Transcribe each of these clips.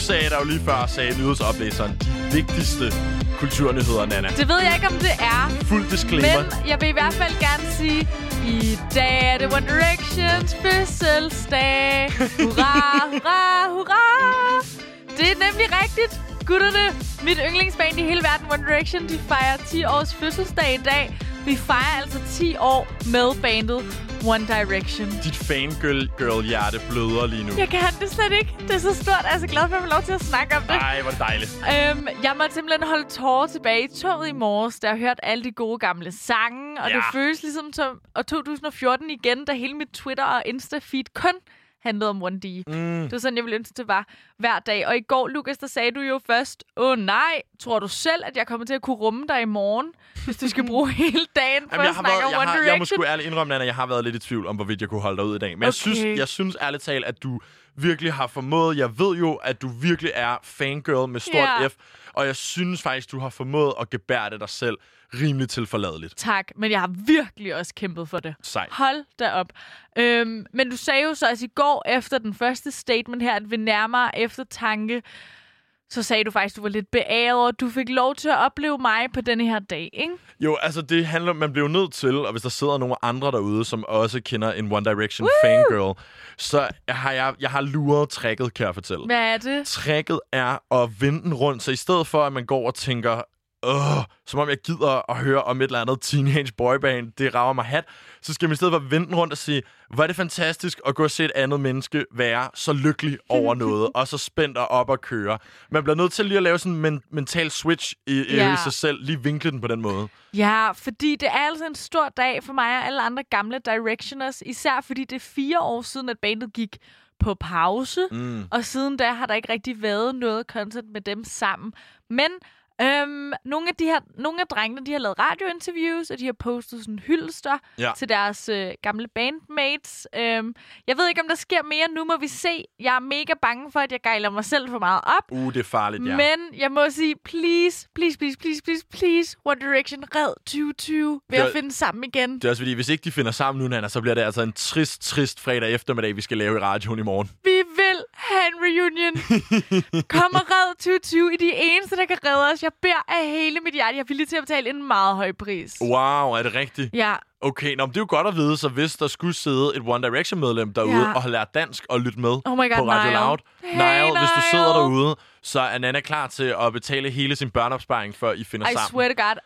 sagde der jo lige før, sagde nyhedsoplæseren, de vigtigste kulturnyheder, Nana. Det ved jeg ikke, om det er. Fuld disclaimer. Men jeg vil i hvert fald gerne sige, i dag er det One Directions fødselsdag. Hurra, hurra, hurra. Det er nemlig rigtigt. Gutterne, mit yndlingsband i hele verden, One Direction, de fejrer 10 års fødselsdag i dag. Vi fejrer altså 10 år med bandet One Direction. Dit fangirl-hjerte bløder lige nu. Jeg kan det slet ikke. Det er så stort. Jeg er så glad for, at jeg lov til at snakke om det. Ej, hvor det dejligt. Øhm, jeg måtte simpelthen holde tårer tilbage i toget i morges, da jeg hørte alle de gode gamle sange. Og Ja. det føles ligesom som og 2014 igen, da hele mit Twitter og Insta-feed kun handlede om 1D. Mm. Det var sådan, jeg ville ønske, det var hver dag. Og i går, Lukas, der sagde du jo først, åh nej, tror du selv, at jeg kommer til at kunne rumme dig i morgen, hvis du skal bruge hele dagen for Jamen, jeg, at snakke været, om jeg, One har, Direction? jeg må sgu ærligt indrømme, Nana, jeg har været lidt i tvivl om, hvorvidt jeg kunne holde dig ud i dag. Men jeg, Okay. synes, jeg synes ærligt talt, at du virkelig har formået... Jeg ved jo, at du virkelig er fangirl med stort Ja. F. Og jeg synes faktisk, du har formået at gebære dig selv rimelig tilforladeligt. Tak, men jeg har virkelig også kæmpet for det. Sej. Hold da op. Øhm, men du sagde jo så også i går efter den første statement her, at ved nærmere eftertanke, så sagde du faktisk, at du var lidt beæret, og du fik lov til at opleve mig på denne her dag, ikke? Jo, altså det handler, man bliver nødt til, og hvis der sidder nogle andre derude, som også kender en One Direction fangirl, så har jeg, jeg har luret tricket, kan jeg fortælle. Hvad er det? Tricket er at vende den rundt, så i stedet for, at man går og tænker, Åh, som om jeg gider at høre om et eller andet teenage boyband, det rager mig hat, så skal man i stedet for vende den rundt og sige, hvor er det fantastisk at gå og se et andet menneske være så lykkelig over noget, og så spændt og op og køre. Man bliver nødt til lige at lave sådan en men- mental switch i, i, Ja. i sig selv, lige vinkle den på den måde. Ja, fordi det er altså en stor dag for mig og alle andre gamle Directioners, især fordi det er fire år siden, at bandet gik på pause, mm. og siden da har der ikke rigtig været noget content med dem sammen. Men øhm, nogle, af de her, nogle af drengene, de har lavet radiointerviews, og de har postet sådan hyldester Ja. til deres øh, gamle bandmates. Øhm, jeg ved ikke, om der sker mere. Nu må vi se. Jeg er mega bange for, at jeg gejler mig selv for meget op. Uh, det er farligt, ja. Men jeg må sige, please, please, please, please, please, please, One Direction, red 2020 ved Det er- at finde sammen igen. Det er også fordi, hvis ikke de finder sammen nu, Nana, så bliver det altså en trist, trist fredag eftermiddag, vi skal lave i radioen i morgen. Vi have en reunion. Kom og red 2020 i de eneste, der kan redde os. Jeg beder af hele mit hjerte. Jeg er villig til at betale en meget høj pris. Wow, er det rigtigt? Ja, Okay, nå, men det er jo godt at vide, så hvis der skulle sidde et One Direction-medlem derude Ja. og har lært dansk og lytte med Oh my God, på Radio Niall. Loud. Hey, Niall, hvis du sidder Niall. derude, så er Nana klar til at betale hele sin børneopsparing, før I finder I sammen. swear to God.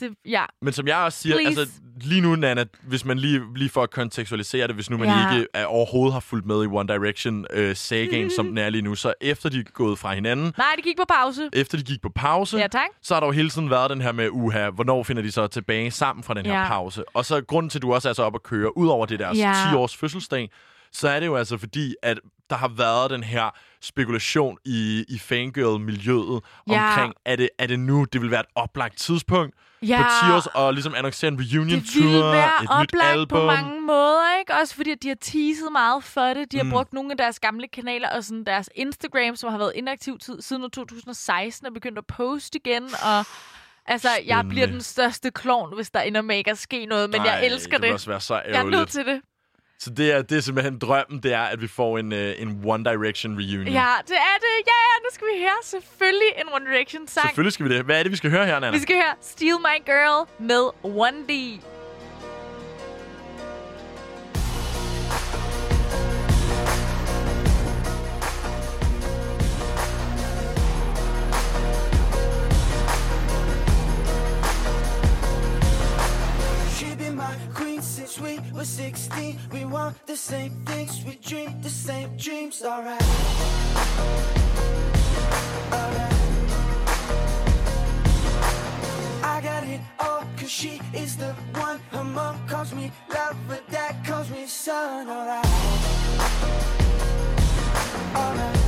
Det, ja. Men som jeg også siger, Please. altså lige nu, Nana, hvis man lige, lige for at kontekstualisere det, hvis nu man Ja. ikke er, overhovedet har fulgt med i One Direction øh, sagaen, som den er lige nu, så efter de er gået fra hinanden, Nej, det gik på pause. efter de gik på pause, Ja, tak. så har der jo hele tiden været den her med, uha, hvornår finder de så tilbage sammen fra den her Ja. pause? Og så grunden til, at du også er så op at køre, ud over det deres Ja. 10-års fødselsdag, så er det jo altså fordi, at der har været den her spekulation i, i fangirl-miljøet Ja. omkring, er det, er det nu, det vil være et oplagt tidspunkt Ja. på 10 års og ligesom annoncere en reunion Det tour, ville være et nyt album. på mange måder, ikke? Også fordi, at de har teaset meget for det. De har Mm. brugt nogle af deres gamle kanaler og sådan deres Instagram, som har været inaktiv tid, siden år 2016, og begyndt at poste igen. Og altså, jeg Spændende. bliver den største klovn, hvis der ender med ikke at ske noget, men jeg Ej, elsker det. det. også være så Jeg er nødt ærgerligt. til det. Så det er, det er simpelthen drømmen, det er, at vi får en, uh, en One Direction reunion. Ja, det er det. Ja, ja, nu skal vi høre selvfølgelig en One Direction-sang. Selvfølgelig skal vi det. Hvad er det, vi skal høre her, Nana? Vi skal høre Steal My Girl med 1D. My queen since we were 16. We want the same things, we dream the same dreams. Alright. Alright. I got it all, cause she is the one. Her mom calls me love, but dad calls me son. Alright. Alright.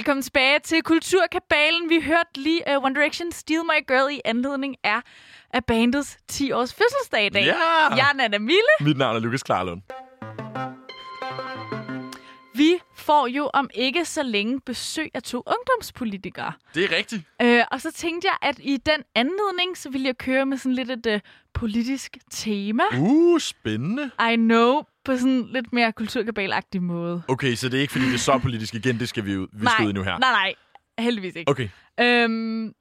Velkommen tilbage til Kulturkabalen. Vi hørte lige uh, One Direction Steal My Girl i anledning af, af bandets 10 års fødselsdag i dag. Ja! Jeg er Nana Mille. Mit navn er Lukas Klarlund. Vi får jo om ikke så længe besøg af to ungdomspolitikere. Det er rigtigt. Øh, og så tænkte jeg, at i den anledning, så ville jeg køre med sådan lidt et uh, politisk tema. Uh, spændende. I know, på sådan lidt mere kulturkabal-agtig måde. Okay, så det er ikke, fordi det er så politisk igen. Det skal vi jo vi skal ud nu her. nej, nej. Heldigvis ikke. Okay. Øhm,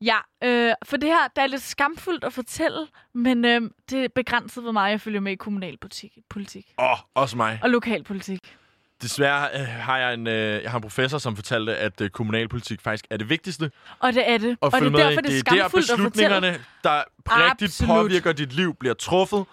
ja, øh, for det her, der er lidt skamfuldt at fortælle, men øh, det er begrænset, hvor meget jeg følger med i kommunalpolitik politik, Åh, oh, også mig. og lokalpolitik. Desværre øh, har jeg en, øh, jeg har en professor, som fortalte, at øh, kommunalpolitik faktisk er det vigtigste Og det er det. at og det er derfor, det er Det er der beslutningerne, der rigtigt Absolut. påvirker dit liv, bliver truffet.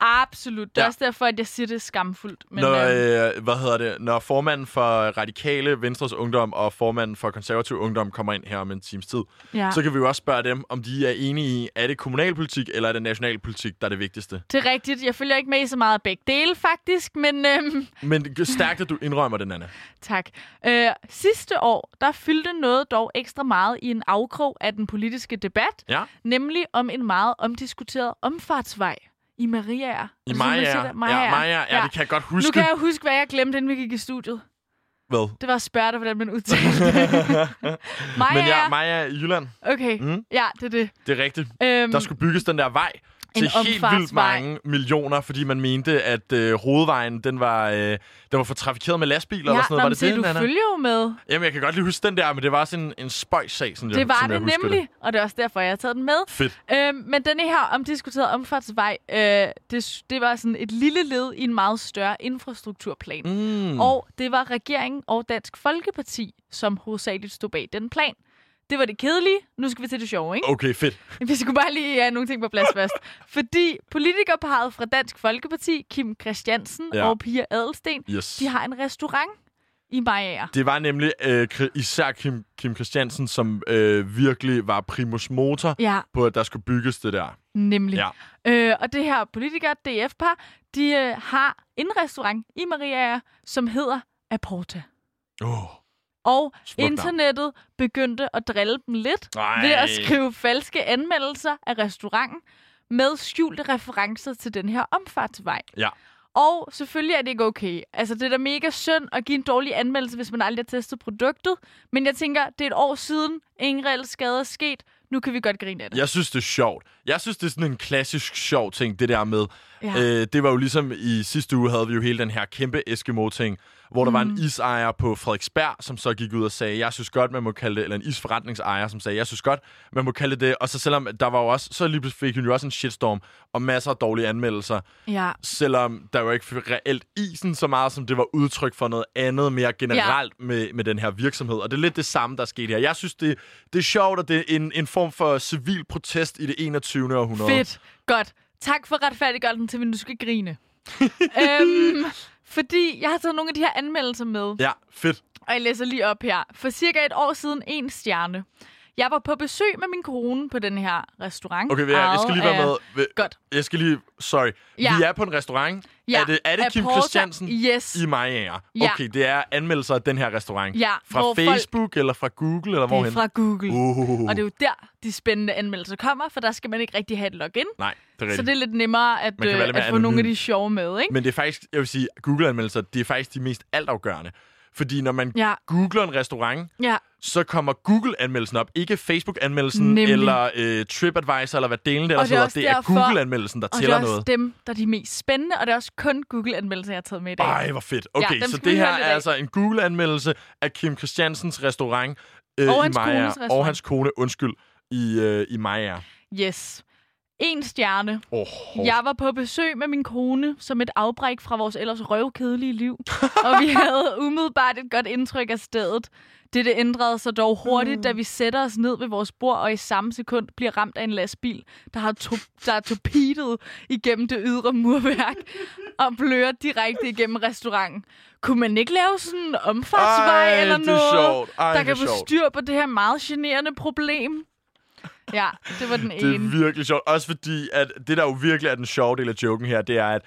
Absolut. Det er Ja. også derfor, at jeg siger, det er skamfuldt. Men, når, øh, øh, hvad hedder det, når formanden for Radikale Venstres Ungdom og formanden for Konservativ Ungdom kommer ind her om en times tid, ja. så kan vi jo også spørge dem, om de er enige i, er det kommunalpolitik eller er det nationalpolitik, der er det vigtigste. Det er rigtigt. Jeg følger ikke med i så meget begge dele, faktisk, men øhm, Men stærkt, at du indrømmer det, Nana. tak. Øh, sidste år, der fyldte noget dog ekstra meget i en afkrog af den politiske debat, Ja. nemlig om en meget omdiskuteret omfartsvej i Mariager. I Er det sådan, Maja, ja, Maja, ja, ja, det kan jeg godt huske. Nu kan jeg huske, hvad jeg glemte, inden vi gik i studiet. Hvad? Det var at spørge dig, hvordan man udtalte det. Maja, Men ja, Maja i Jylland. Okay, Mm. ja, det er det. Det er rigtigt. Øhm, Der skulle bygges den der vej til En helt vildt mange millioner, fordi man mente, at øh, hovedvejen, den var, øh, den var for trafikeret med lastbiler ja, eller sådan noget. Var det se, det, du Nana? følger jo med. Jamen, jeg kan godt lige huske den der, men det var sådan en, en spøjssag, sådan jeg, Det var jeg det husker nemlig, og det er også derfor, jeg har taget den med. Fedt. Øhm, men denne her omdiskuterede omfartsvej, øh, det, det var sådan et lille led i en meget større infrastrukturplan. Mm. Og det var regeringen og Dansk Folkeparti, som hovedsageligt stod bag den plan. Det var det kedelige. Nu skal vi til det sjove, ikke? Okay, fedt. Vi skulle bare lige have nogle ting på plads først. Fordi politikerparet fra Dansk Folkeparti, Kim Christiansen Ja. og Pia Adelsten, Yes. de har en restaurant i Majager. Det var nemlig øh, især Kim, Kim Christiansen, som øh, virkelig var primus motor Ja, på, at der skulle bygges det der. nemlig. Ja. Øh, og det her politikere, DF-par, de øh, har en restaurant i Mariager, som hedder Aporta. Oh. Og Smukt internettet begyndte at drille dem lidt Ej. ved at skrive falske anmeldelser af restauranten med skjulte referencer til den her omfartsvej. Ja. Og selvfølgelig er det ikke okay. Altså, det er da mega synd at give en dårlig anmeldelse, hvis man aldrig har testet produktet. Men jeg tænker, det er et år siden, ingen reel skade er sket. nu kan vi godt grine af det. Jeg synes, det er sjovt. Jeg synes, det er sådan en klassisk sjov ting, det der med... Ja. Øh, det var jo ligesom i sidste uge, havde vi jo hele den her kæmpe Eskimo-ting, hvor der var Mm. en isejer på Frederiksberg, som så gik ud og sagde, jeg synes godt, man må kalde det, eller en isforretningsejer, som sagde, jeg synes godt, man må kalde det. Og så selvom der var jo også, så lige pludselig fik hun jo også en shitstorm og masser af dårlige anmeldelser, Ja. selvom der jo ikke reelt isen så meget, som det var udtryk for noget andet mere generelt ja. med, med den her virksomhed. Og det er lidt det samme, der er sket her. Jeg synes, det, det er sjovt, og det er en, en form for civil protest i det 21. århundrede. Fedt. Godt. Tak for retfærdiggørelsen til, at vi nu skal grine. øhm, fordi jeg har taget nogle af de her anmeldelser med, Ja, fedt. og jeg læser lige op her. For cirka et år siden, en stjerne. Jeg var på besøg med min kone på den her restaurant. Okay, jeg, jeg skal lige være med. Vil- Godt. Jeg skal lige... Sorry. Ja. Vi er på en restaurant. Ja, er det, er det Kim Porter. Christiansen Yes. i Maja? Ja. Okay, det er anmeldelser af den her restaurant. Ja, Fra hvor folk- Facebook eller fra Google, eller Det hvorhen? er fra Google. Uh. Og det er jo der, de spændende anmeldelser kommer, for der skal man ikke rigtig have et login. Nej, det er rigtigt. Så det er lidt nemmere at, øh, at få nogle af de sjove med, ikke? Men det er faktisk, jeg vil sige, Google-anmeldelser, det er faktisk de mest altafgørende. Fordi når man Ja. googler en restaurant, Ja, så kommer Google-anmeldelsen op. Ikke Facebook-anmeldelsen Nemlig. eller øh, TripAdvisor, eller hvad delen der Og det er Det er Google-anmeldelsen, der og det er tæller også noget. dem, der er de mest spændende, og det er også kun Google-anmeldelser, jeg har taget med i dag. Ej, hvor fedt. Okay, dem så det her er altså en Google-anmeldelse af Kim Christiansens restaurant øh, Og i Maja. Og hans kone, undskyld, i, øh, i Maja. Yes. En stjerne. Oh, Jeg var på besøg med min kone som et afbræk fra vores ellers røvkedelige liv, og vi havde umiddelbart et godt indtryk af stedet. Dette ændrede sig dog hurtigt, da vi sætter os ned ved vores bord og i samme sekund bliver ramt af en lastbil, der har to- der er torpedet igennem det ydre murværk og blører direkte igennem restauranten. Kunne man ikke lave sådan en omfartsvej Ej, eller er noget, sjovt. Ej, der det kan få styr på det her meget generende problem? Ja, det var den Det er ene. virkelig sjovt. Også fordi, at det der jo virkelig er den sjove del af joken her, det er, at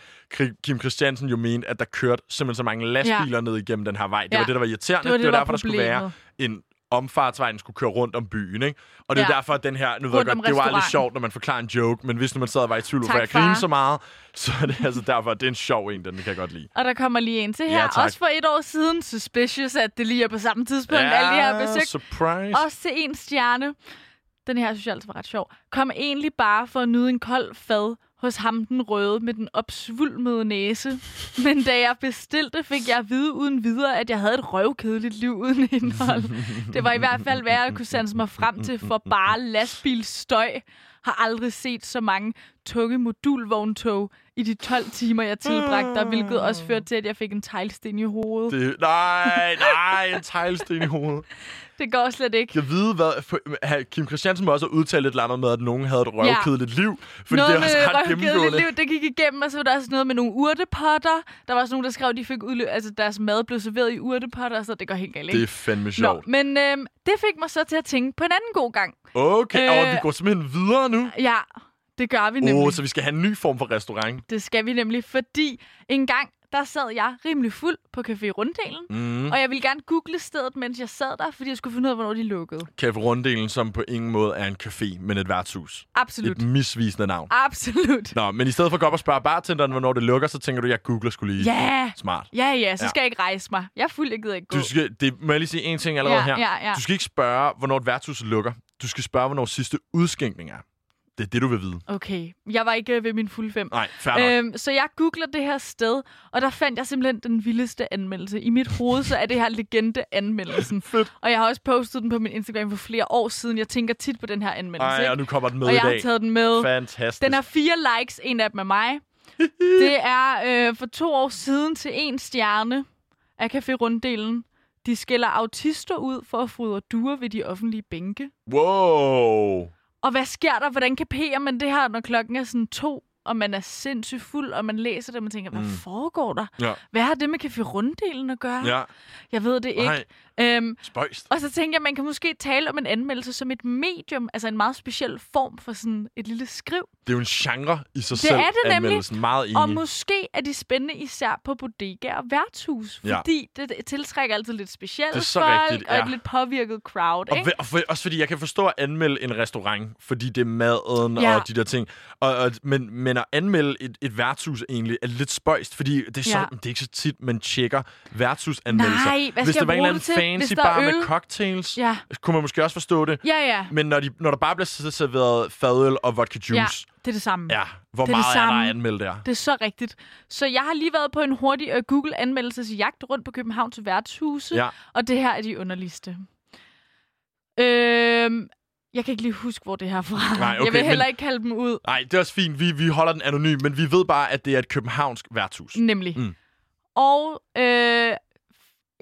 Kim Christiansen jo mente, at der kørte simpelthen så mange lastbiler ja. ned igennem den her vej. Det Ja. var det, der var irriterende. Det var det, det var der var derfor, der skulle være en omfartsvej, den skulle køre rundt om byen, ikke? Og det er Ja. ja. derfor, at den her... Nu ved jeg Rundt godt, om det var aldrig sjovt, når man forklarer en joke, men hvis nu man sad og var i tvivl, hvorfor jeg griner så meget, så er det altså derfor, at det er en sjov en, den kan jeg godt lide. Og der kommer lige en til her. Ja, tak. Også for et år siden. Suspicious, at det lige er på samme tidspunkt. alle de her besøg. surprise. Også til en stjerne. Den her synes jeg altså var ret sjov. Kom egentlig bare for at nyde en kold fad hos ham den røde med den opsvulmede næse. Men da jeg bestilte, fik jeg at vide uden videre, at jeg havde et røvkedeligt liv uden indhold. Det var i hvert fald værd at kunne sanse mig frem til for bare lastbilstøj. Har aldrig set så mange tunge modulvogntog i de 12 timer, jeg tilbragte der, hvilket også førte til, at jeg fik en teglsten i hovedet. Det, nej, nej, en teglsten i hovedet. det går slet ikke. Jeg ved, hvad... Kim Christiansen må også have udtalt et eller andet med, at nogen havde et røvkedeligt liv. Fordi noget det er også ret gennemgående. liv, det gik igennem, og så var der også noget med nogle urtepotter. Der var også nogen, der skrev, at de fik udløb, altså deres mad blev serveret i urtepotter, så det går helt galt, ikke? Det er fandme Nå, sjovt. men øhm, det fik mig så til at tænke på en anden god gang. Okay, Øh, og vi går simpelthen videre nu. Ja, det gør vi nemlig. Oh, så vi skal have en ny form for restaurant. Det skal vi nemlig, fordi en gang, der sad jeg rimelig fuld på Café Runddelen, Mm. og jeg ville gerne google stedet, mens jeg sad der, fordi jeg skulle finde ud af, hvornår de lukkede. Café Runddelen, som på ingen måde er en café, men et værtshus. Absolut. Et misvisende navn. Absolut. Nå, men i stedet for at gå op og spørge bartenderen, hvornår det lukker, så tænker du, jeg googler skulle lige. Ja, Smart. ja, ja, så Ja. skal jeg ikke rejse mig. Jeg er fuld, jeg gider ikke gå. Du skal, det, må jeg lige sige en ting allerede Ja, her? ja, ja. Du skal ikke spørge, hvornår et værtshus lukker. Du skal spørge, hvornår sidste udskænkning er. Det er det, du vil vide. Okay, jeg var ikke øh, ved min fulde fem. Nej, fair. Øhm, så jeg googler det her sted, og der fandt jeg simpelthen den vildeste anmeldelse. I mit hoved så er det her legende-anmeldelsen. Fedt. Og jeg har også postet den på min Instagram for flere år siden. Jeg tænker tit på den her anmeldelse. Ej, ikke? og nu kommer den med og i jeg har dag. taget den med. Fantastisk. Den har fire likes, en af dem er mig. det er øh, for to år siden til en stjerne af Café Runddelen. De skælder autister ud for at fodre duer ved de offentlige bænke. Wow. Og hvad sker der? Hvordan kapere man det her, når klokken er sådan to, og man er sindssygt fuld, og man læser det, og man tænker, hvad Mm. foregår der? Ja. Hvad har det med Café Runddelen at gøre? Ja. Jeg ved det ikke. Nej, Øhm, spøjst. og så tænker jeg, man kan måske tale om en anmeldelse som et medium, altså en meget speciel form for sådan et lille skriv. Det er jo en genre i sig Det selv, er det nemlig. Meget enig. Og måske er de spændende især på bodega og værtshus, Ja. fordi det, tiltrækker altid lidt specielle Det er så folk rigtigt, og ja. et lidt påvirket crowd. Og, Ikke? og for, også fordi jeg kan forstå at anmelde en restaurant, fordi det er maden Ja. og de der ting. Og, og, men, men at anmelde et, et værtshus egentlig er lidt spøjst, fordi det er, så, Ja. det er ikke så tit, man tjekker værtshusanmeldelser. Nej, hvad Hvis skal det var jeg en eller anden fancy er bar med øl- cocktails, Ja, kunne man måske også forstå det. ja, ja. Men når, de, når der bare bliver serveret fadøl og vodka juice, Ja, det er det samme. ja, hvor Det er det meget er, samme. der anmeldt der? Det er så rigtigt. Så jeg har lige været på en hurtig uh, Google-anmeldelsesjagt rundt på Københavns værtshuse, Ja. og det her er de underligste. Øhm, jeg kan ikke lige huske, hvor det her er fra. Nej, jeg okay, vil heller men- ikke kalde dem ud. Nej, det er også fint. Vi, vi holder den anonym, men vi ved bare, at det er et københavnsk værtshus. Nemlig. Mm. Og øh,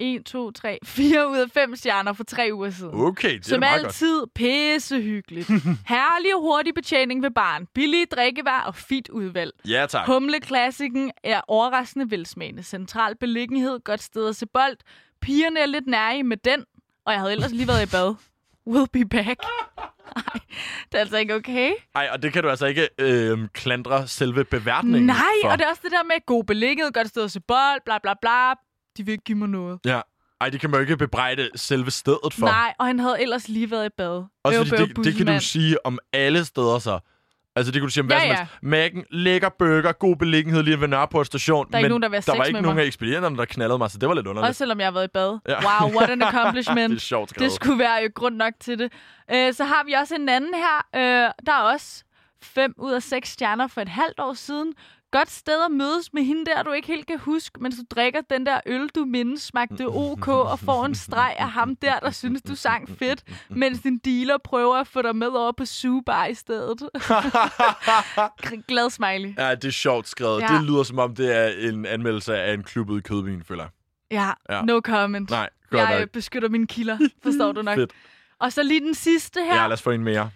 1, 2, 3, 4 ud af 5 stjerner for tre uger siden. Okay, det er Som da meget godt. altid pissehyggeligt. Herlig og hurtig betjening ved baren. Billige drikkevær og fint udvalg. Ja, tak. Humleklassikken er overraskende velsmagende. Central beliggenhed, godt sted at se bold. Pigerne er lidt nærige med den, og jeg havde ellers lige været i bad. We'll be back. Nej, det er altså ikke okay. Ej, og det kan du altså ikke øh, klandre selve beværtningen Nej, for. og det er også det der med god beliggenhed, godt sted at se bold, bla bla bla. De vil ikke give mig noget. Ja. Ej, det kan man jo ikke bebrejde selve stedet for. Nej, og han havde ellers lige været i bad. Også fordi bøv, det, det kan du sige om alle steder så. Altså, det kunne du sige om hvad Ja, som ja. helst. Mac'en, lækker burger, god beliggenhed lige ved Nørreport station. Der er ikke men nogen, der vil der var ikke nogen mig. af ekspedienterne, der knaldede mig, så det var lidt underligt. Også selvom jeg har været i bad. Ja. Wow, what an accomplishment. det er sjovt skrevet. Det skulle være jo grund nok til det. Øh, så har vi også en anden her. Øh, der er også 5 ud af 6 stjerner for et halvt år siden. Godt sted at mødes med hende der, du ikke helt kan huske, mens du drikker den der øl, du mindes smagte OK, og får en streg af ham der, der synes, du sang fedt, mens din dealer prøver at få dig med over på Subar i stedet. Glad smiley. Ja, det er sjovt skrevet. Ja. Det lyder som om, det er en anmeldelse af en klub i Kødbyen, føler jeg. Ja, Ja. no comment. Nej, godt jeg øh, nok. beskytter mine kilder, forstår du nok. Fedt. Og så lige den sidste her. Ja, lad os få en mere.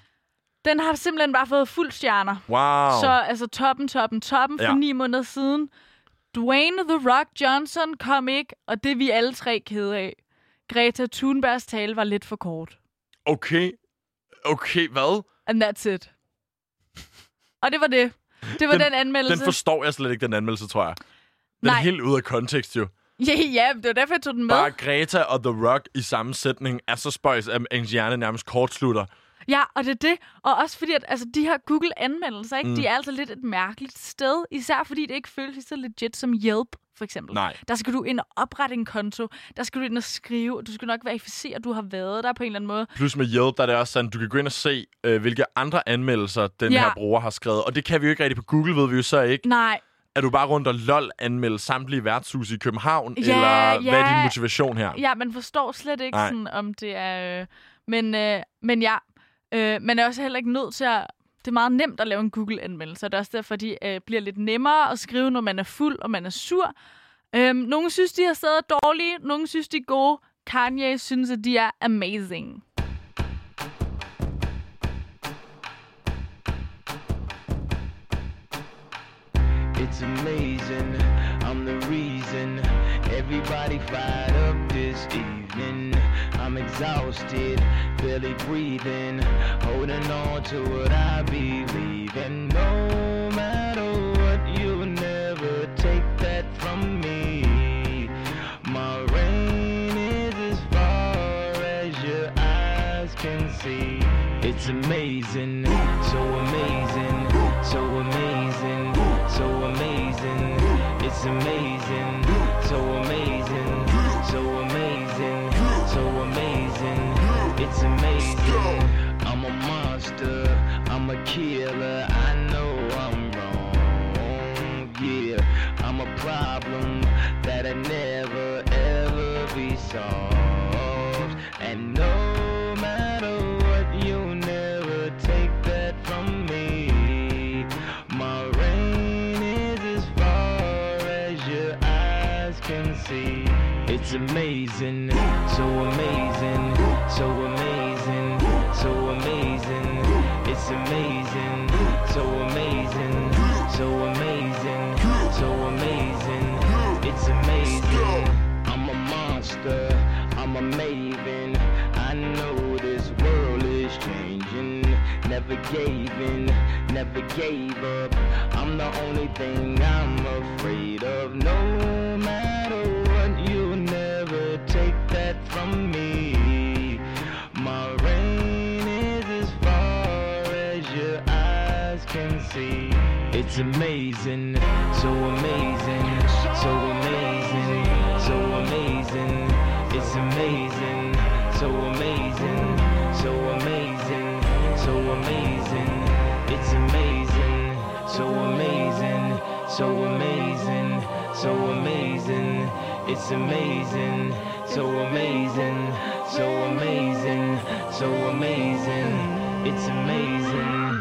Den har simpelthen bare fået fuld stjerner. Wow. Så altså toppen, toppen, toppen for Ja. ni måneder siden. Dwayne The Rock Johnson kom ikke, og det er vi alle tre kede af. Greta Thunbergs tale var lidt for kort. Okay. Okay, hvad? And that's it. Og det var det. Det var den, Den- anmeldelse. Den forstår jeg slet ikke, den anmeldelse, tror jeg. Den er Nej. helt ude af kontekst, jo. Ja, ja, det var derfor, jeg tog den med. Bare Greta og The Rock i samme sætning er så spøjs, at ens hjerne nærmest kortslutter. Ja, og det er det. Og også fordi, at altså, de her Google-anmeldelser, ikke, Mm. de er altså lidt et mærkeligt sted. Især fordi det ikke føles så legit som Yelp, for eksempel. Nej. Der skal du ind og oprette en konto. Der skal du ind og skrive. Du skal nok verificere, at du har været der på en eller anden måde. Plus med Yelp, der er det også sådan, du kan gå ind og se, øh, hvilke andre anmeldelser den Ja. her bruger har skrevet. Og det kan vi jo ikke rigtig på Google, ved vi jo så ikke. Nej, Er du bare rundt og lol anmelde samtlige værtshus i København? Ja, eller hvad er ja. din motivation her? ja, man forstår slet ikke, Nej. sådan, om det er... Øh, men, øh, men ja, øh, man er også heller ikke nødt til at... Det er meget nemt at lave en Google-anmeldelse, og det er også derfor, de øh, bliver lidt nemmere at skrive, når man er fuld og man er sur. Øhm, nogle synes, de har stadig dårlige, nogle synes, de er gode. Kanye synes, at de er amazing. It's amazing, I'm the reason everybody fired up this evening. I'm exhausted, barely breathing, holding on to what I believe in. No matter what, you'll never take that from me. My reign is as far as your eyes can see. It's amazing, so amazing, so amazing, so amazing. It's amazing, so amazing, killer. I know I'm wrong. Yeah, I'm a problem that I never ever be solved. Never gave up. I'm the only thing I'm afraid of. No matter what, you'll never take that from me. My reign is as far as your eyes can see. It's amazing, so amazing, so amazing. So amazing, so amazing, so amazing. It's amazing, so amazing, so amazing, so amazing. It's amazing.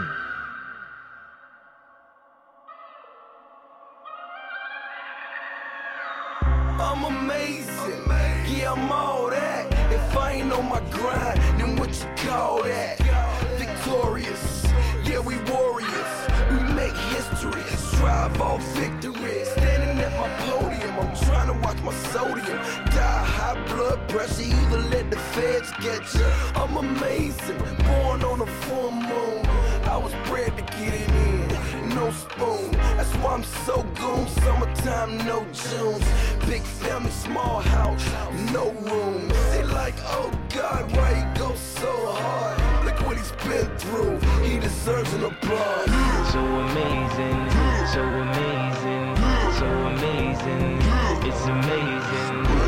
No Junes. Big family, small house, no room. They like, oh God, why he go so hard? Look what he's been through. He deserves an applause. So amazing, so amazing, so amazing. It's amazing,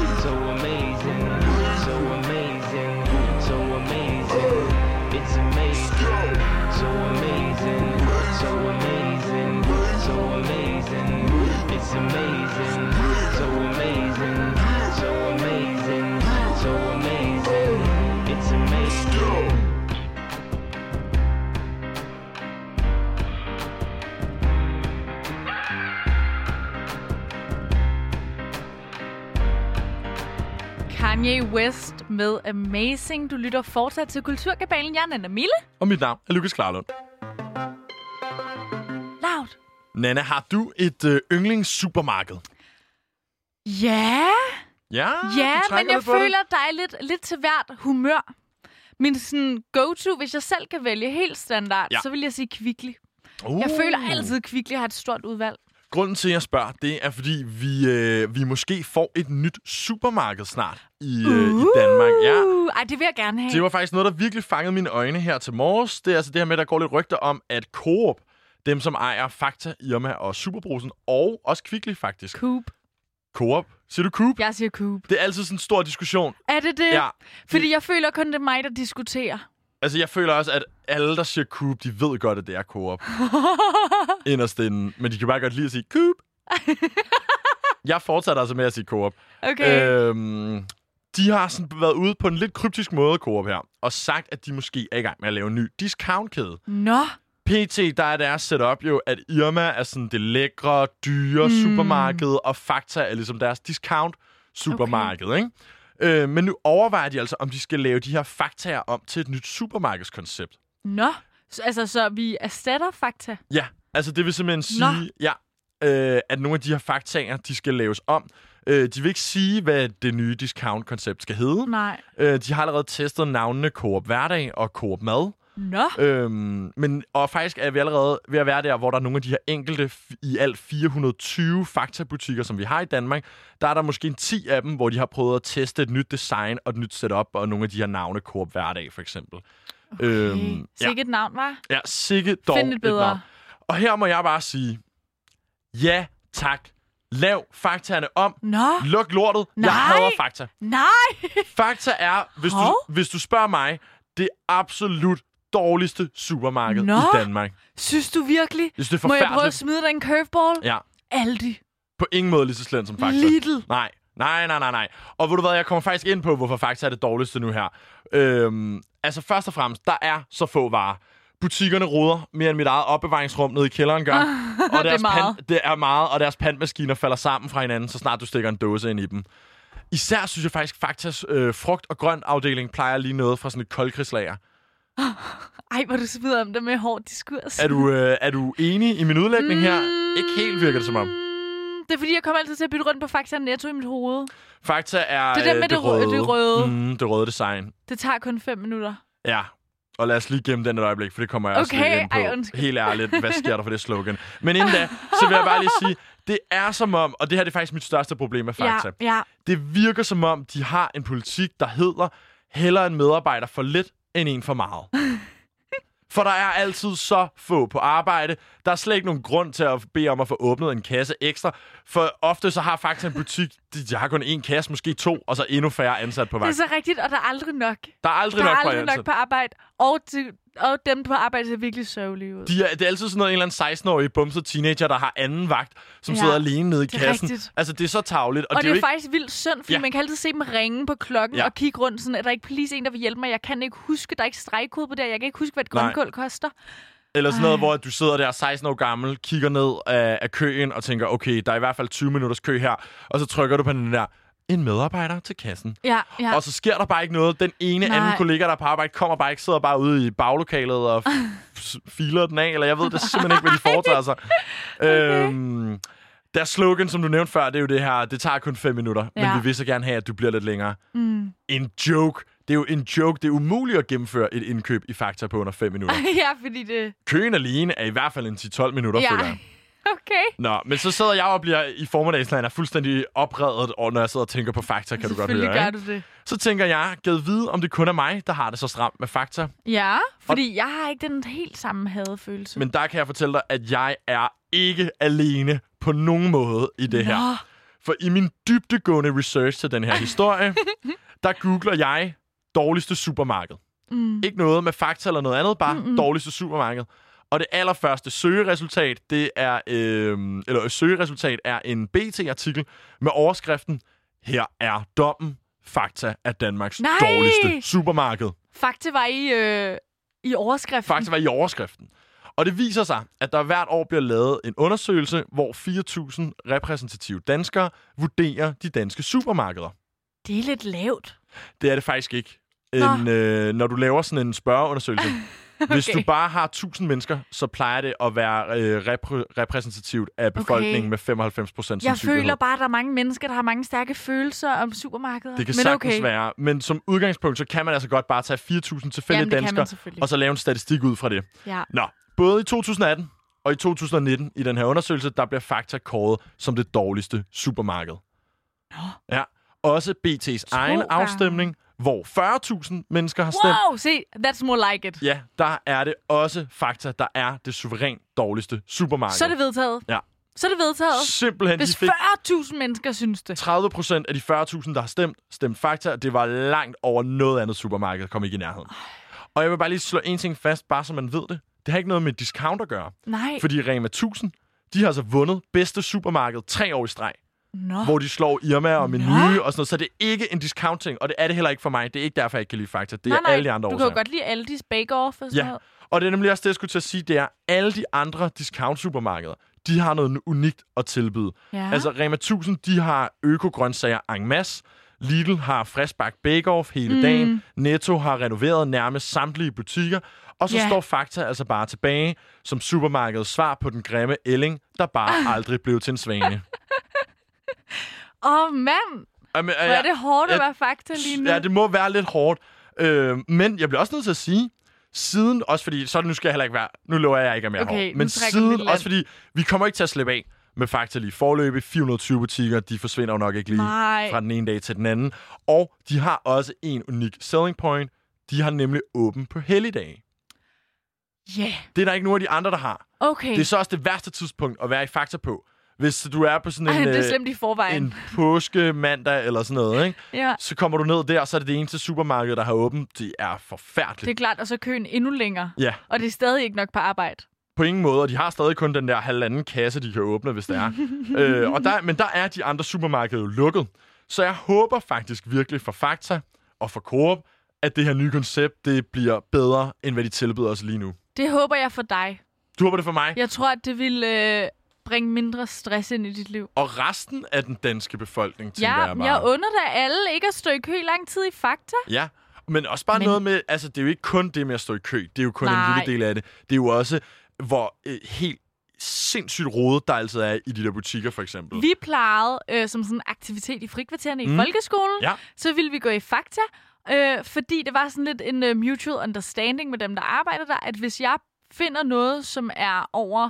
Kanye West med Amazing. Du lytter fortsat til Kulturkabalen. Jeg er Nana Mille. Og mit navn er Lukas Klarlund. Loud. Nana, har du et øh, yndlingssupermarked? Ja, Ja, ja men jeg på det. føler, der er lidt, lidt til hvert humør. Min sådan go-to, hvis jeg selv kan vælge helt standard, Ja. så vil jeg sige Kvickly. Uh. Jeg føler altid, at Kvickly har et stort udvalg. Grunden til, at jeg spørger, det er, fordi vi, øh, vi måske får et nyt supermarked snart i, øh, i Danmark. Ja. Uh, Ej, det vil jeg gerne have. Det var faktisk noget, der virkelig fangede mine øjne her til morges. Det er altså det her med, at der går lidt rygter om, at Coop, dem som ejer Fakta, Irma og Superbrusen, og også Kvickly faktisk. Coop. Coop. Siger du Coop? Jeg siger Coop. Det er altid sådan en stor diskussion. Er det det? Ja. Fordi jeg føler kun, det er mig, der diskuterer. Altså, jeg føler også, at alle, der siger Coop, de ved godt, at det er Coop. Inderst inden. Men de kan bare godt lide at sige Coop. jeg fortsætter altså med at sige Coop. Okay. Øhm, de har sådan været ude på en lidt kryptisk måde, Coop her, og sagt, at de måske er i gang med at lave en ny discountkæde. Nå. PT, der er deres setup jo, at Irma er sådan det lækre, dyre mm. supermarked, og Fakta er ligesom deres discount supermarked, okay. ikke? Øh, men nu overvejer de altså, om de skal lave de her faktaer om til et nyt supermarkedskoncept. Nå. Så, altså, så vi erstatter fakta? Ja, altså det vil simpelthen Nå. sige, ja, øh, at nogle af de her faktaer, de skal laves om. Øh, de vil ikke sige, hvad det nye discount-koncept skal hedde. Nej. Øh, de har allerede testet navnene Coop Hverdag og Coop Mad. Nå. Øhm, men, og faktisk er vi allerede ved at være der, hvor der er nogle af de her enkelte, i alt 420 faktabutikker, som vi har i Danmark. Der er der måske en 10 af dem, hvor de har prøvet at teste et nyt design og et nyt setup, og nogle af de her navne, Coop Hverdag for eksempel. Okay. Øhm, ja, Sikke et navn, var. ja, sikke dog Find et bedre. navn. Og her må jeg bare sige, ja tak. Lav faktaerne om. Nå. Luk lortet. Nej. Jeg hader fakta. Nej. Fakta er, hvis du, Hov. hvis du spørger mig, det absolut dårligste supermarked Nå. i Danmark. Synes du virkelig? Jeg synes, det er Må jeg prøve at smide dig en curveball? Ja, Aldi. på ingen måde lige så slemt som Fakta. Lidl. Nej, nej, nej, nej, nej. Og ved du hvad, jeg kommer faktisk ind på, hvorfor Fakta er det dårligste nu her. Øhm, altså først og fremmest, der er så få varer. Butikkerne roder mere end mit eget opbevaringsrum nede i kælderen gør. og deres meget. Pan, det er meget, og deres pantmaskiner falder sammen fra hinanden, så snart du stikker en dåse ind i dem. Især synes jeg faktisk, Faktas øh, frugt- og grønt afdeling plejer lige noget fra sådan et koldkrigslager. Ej, hvor du smider om det med hård diskurs. Er du, øh, er du enig i min udlægning her? Ikke helt virker det som om. Mm, Det er fordi, jeg kommer altid til at bytte rundt på Fakta Netto i mit hoved. Fakta er Det der øh, med det røde- det røde. Mm, det røde design. Det tager kun fem minutter. Ja. Og lad os lige gemme den et øjeblik, for det kommer jeg også Okay, lige ind på. ej, undskyld. Helt ærligt, hvad sker der for det slogan? Men inden da, så vil jeg bare lige sige, det er som om, og det her det er faktisk mit største problem med Fakta. Ja, ja. Det virker som om, de har en politik, der hedder, hellere en medarbejder for lidt, end en for meget. For der er altid så få på arbejde. Der er slet ikke nogen grund til at bede om at få åbnet en kasse ekstra. For ofte så har faktisk en butik, de, de har kun én kasse, måske to, og så endnu færre ansat på Det er vagt. så rigtigt, og der er aldrig nok. Der er aldrig Der er nok på aldrig ansat. nok på arbejde. Og, til, og dem på arbejde ser virkelig sørgelige ud. De er, det er altid sådan noget, en eller anden 16-årig bumset teenager, der har anden vagt, som Ja, sidder alene nede i det kassen. rigtigt. Altså, det er så tavligt. Og, Og det er, jo ikke... faktisk vildt synd, fordi Ja. man kan altid se dem ringe på klokken Ja. og kigge rundt, sådan, er der ikke please en, der vil hjælpe mig? Jeg kan ikke huske, der er ikke stregkode på det, her. jeg kan ikke huske, hvad et grønkål koster. Eller sådan noget, Ej. hvor du sidder der 16 år gammel, kigger ned af, af køen og tænker, okay, der er i hvert fald 20 minutters kø her. Og så trykker du på den der, en medarbejder til kassen. Ja, ja. Og så sker der bare ikke noget. Den ene Nej. anden kollega, der er på arbejde, kommer bare ikke, sidder bare ude i baglokalet og filer den af, eller jeg ved det simpelthen ikke, hvad de foretager sig. okay. øhm, deres slogan, som du nævnte før, det er jo det her, det tager kun 5 minutter, ja. men vi vil så gerne have, at du bliver lidt længere. Mm. En joke. Det er jo en joke. Det er umuligt at gennemføre et indkøb i Fakta på under 5 minutter. ja, fordi det... Køen alene er i hvert fald en 10-12 minutter, Ja. føler jeg. Okay. Nå, men så sidder jeg og bliver i formiddagsland er fuldstændig opredet, og når jeg sidder og tænker på Fakta, kan du godt høre. gør Ikke? du det. Så tænker jeg, gad vide, om det kun er mig, der har det så stramt med Fakta. Ja, fordi jeg har ikke den helt samme hadefølelse. Men der kan jeg fortælle dig, at jeg er ikke alene på nogen måde i det her. Nå. For i min dybdegående research til den her historie, der googler jeg dårligste supermarked. Mm. Ikke noget med fakta eller noget andet, bare mm-hmm. dårligste supermarked. Og det allerførste søgeresultat, det er, øh, eller søgeresultat er en BT-artikel med overskriften Her er dommen. Fakta er Danmarks Nej! dårligste supermarked. Fakta var i, øh, i overskriften. Fakta var i overskriften. Og det viser sig, at der hvert år bliver lavet en undersøgelse, hvor 4.000 repræsentative danskere vurderer de danske supermarkeder. Det er lidt lavt. Det er det faktisk ikke. Nå. En, øh, når du laver sådan en spørgeundersøgelse. okay. Hvis du bare har 1000 mennesker, så plejer det at være øh, repr- repræsentativt af befolkningen Okay. med 95 procent Jeg føler bare, at der er mange mennesker, der har mange stærke følelser om supermarkeder. det kan Men sagtens okay. være. Men som udgangspunkt, så kan man altså godt bare tage 4.000 tilfældige danskere, og så lave en statistik ud fra det. Ja. Nå, både i 2018 og i 2019 i den her undersøgelse, der bliver Fakta kåret som det dårligste supermarked. Nå. Ja, også BT's egen gange. afstemning, hvor 40.000 mennesker har stemt. Wow, se, that's more like it. Ja, der er det også Fakta, der er det suverænt dårligste supermarked. Så er det vedtaget. Ja. Så er det vedtaget. Simpelthen, Hvis de fik 40.000 mennesker synes det. 30 procent af de 40.000, der har stemt, stemt Fakta, det var langt over noget andet supermarked, kom ikke i nærheden. Og jeg vil bare lige slå en ting fast, bare så man ved det. Det har ikke noget med discount at gøre. Nej. Fordi Rema 1000, de har altså vundet bedste supermarked tre år i streg, Nå. hvor de slår Irma og Menu Nå. og sådan noget. Så det er ikke en discounting, og det er det heller ikke for mig. Det er ikke derfor, jeg ikke kan lide Fakta. Det er nej, nej. alle de andre Du kan jo årsager. godt lide Aldis Bake Off og sådan Ja, noget. og det er nemlig også det, jeg skulle til at sige, det er, alle de andre discount-supermarkeder, de har noget unikt at tilbyde. Ja. Altså, Rema 1000, de har øko-grøntsager en masse. Lidl har friskbagt bake-off hele Mm. dagen. Netto har renoveret nærmest samtlige butikker. Og så Ja. står Fakta altså bare tilbage som supermarkedets svar på den grimme ælling, der bare aldrig blev til en svane. Åh, oh, mand. Jamen, Hvor er det hårdt at jeg- være fakta lige nu. Ja, det må være lidt hårdt. Øh, men jeg bliver også nødt til at sige, siden, også fordi, så nu skal jeg heller ikke være, nu lover jeg ikke, at er mere Okay, hård. Men siden, også fordi, vi kommer ikke til at slippe af med Fakta lige forløbig. 420 butikker, de forsvinder jo nok ikke lige Nej. fra den ene dag til den anden. Og de har også en unik selling point. De har nemlig åben på helligdage. Ja, yeah. Det er der ikke nogen af de andre, der har. okay. Det er så også det værste tidspunkt at være i Fakta på. Hvis du er på sådan Ej, en, det er øh, slemt i forvejen. en påske mandag eller sådan noget, ikke? Ja, så kommer du ned der, og så er det det eneste supermarked, der har åbent. Det er forfærdeligt. det er klart. Og så køen endnu længere. Ja, Og det er stadig ikke nok på arbejde. på ingen måde. Og de har stadig kun den der halvanden kasse, de kan åbne, hvis det er. øh, og der, men der er de andre supermarkeder jo lukket. Så jeg håber faktisk virkelig for Fakta og for Coop, at det her nye koncept, det bliver bedre, end hvad de tilbyder os lige nu. Det håber jeg for dig. Du håber det for mig? Jeg tror, at det vil øh, bringe mindre stress ind i dit liv. Og resten af den danske befolkning, tænker Ja, jeg bare. jeg under da alle ikke at stå i kø i lang tid i Fakta. Ja, men også bare Men- noget med, altså det er jo ikke kun det med at stå i kø, det er jo kun Nej. en lille del af det. Det er jo også, hvor øh, helt sindssygt rodet der altid er i de der butikker, for eksempel. Vi plejede øh, som sådan en aktivitet i frikvartererne i Mm. folkeskolen. Ja. Så ville vi gå i Fakta, øh, fordi det var sådan lidt en uh, mutual understanding med dem, der arbejder der, at hvis jeg finder noget, som er over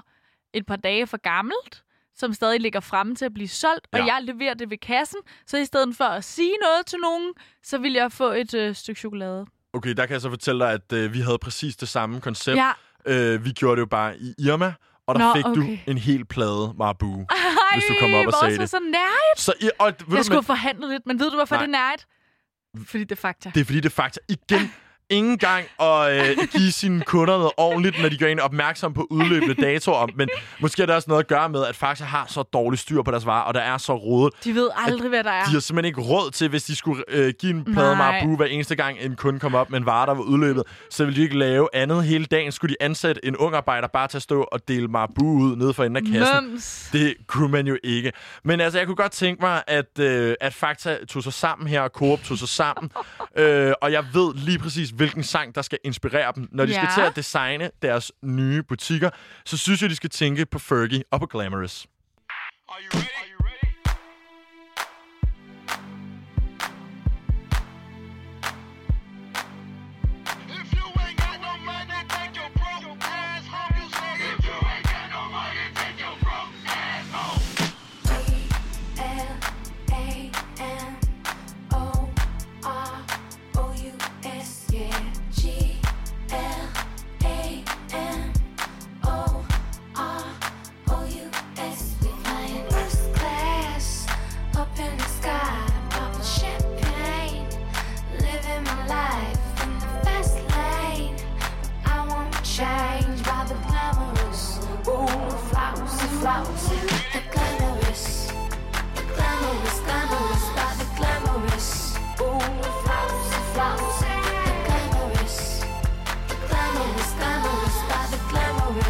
et par dage for gammelt, som stadig ligger fremme til at blive solgt, ja. og jeg leverer det ved kassen, så i stedet for at sige noget til nogen, så vil jeg få et øh, stykke chokolade. Okay, der kan jeg så fortælle dig, at øh, vi havde præcis det samme koncept. Ja. Øh, vi gjorde det jo bare i Irma, og der Nå, fik okay. du en hel plade Marabu. Ej, Hvis du kommer op og sagde så det. så nært. Så, og, ved Jeg du, skulle men, have forhandlet lidt, men ved du, hvorfor Nej. det er nært? Fordi det er fakta. det er fordi, det er fakta. Igen, ingen gang at øh, give sine kunder noget ordentligt, når de gør en opmærksom på udløbende datoer. Men måske er det også noget at gøre med, at Faxa har så dårlig styr på deres varer, og der er så rodet. De ved aldrig, hvad der er. De har simpelthen ikke råd til, hvis de skulle øh, give en plade. Marabu hver eneste gang, en kunde kom op med en vare, der var udløbet. Så ville de ikke lave andet hele dagen. Skulle de ansætte en ung arbejder bare til at stå og dele Marabu ud nede for enden af kassen. Mums. Det kunne man jo ikke. Men altså, jeg kunne godt tænke mig, at, øh, at Fakta tog sig sammen her, og Coop tog sig sammen. øh, og jeg ved lige præcis, hvilken sang, der skal inspirere dem. Når de Ja. skal til at designe deres nye butikker, så synes jeg, de skal tænke på Fergie og på Glamorous. Are you ready?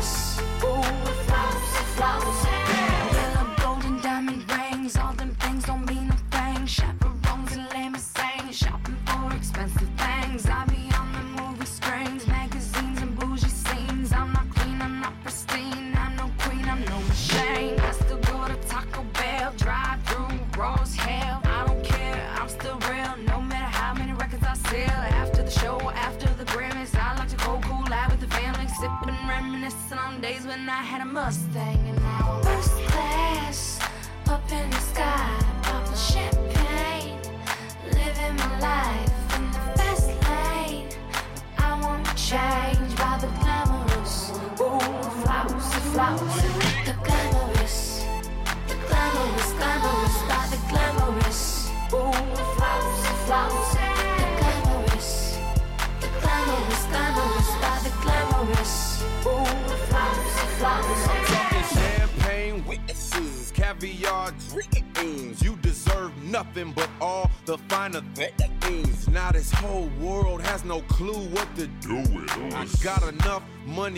Glamorous.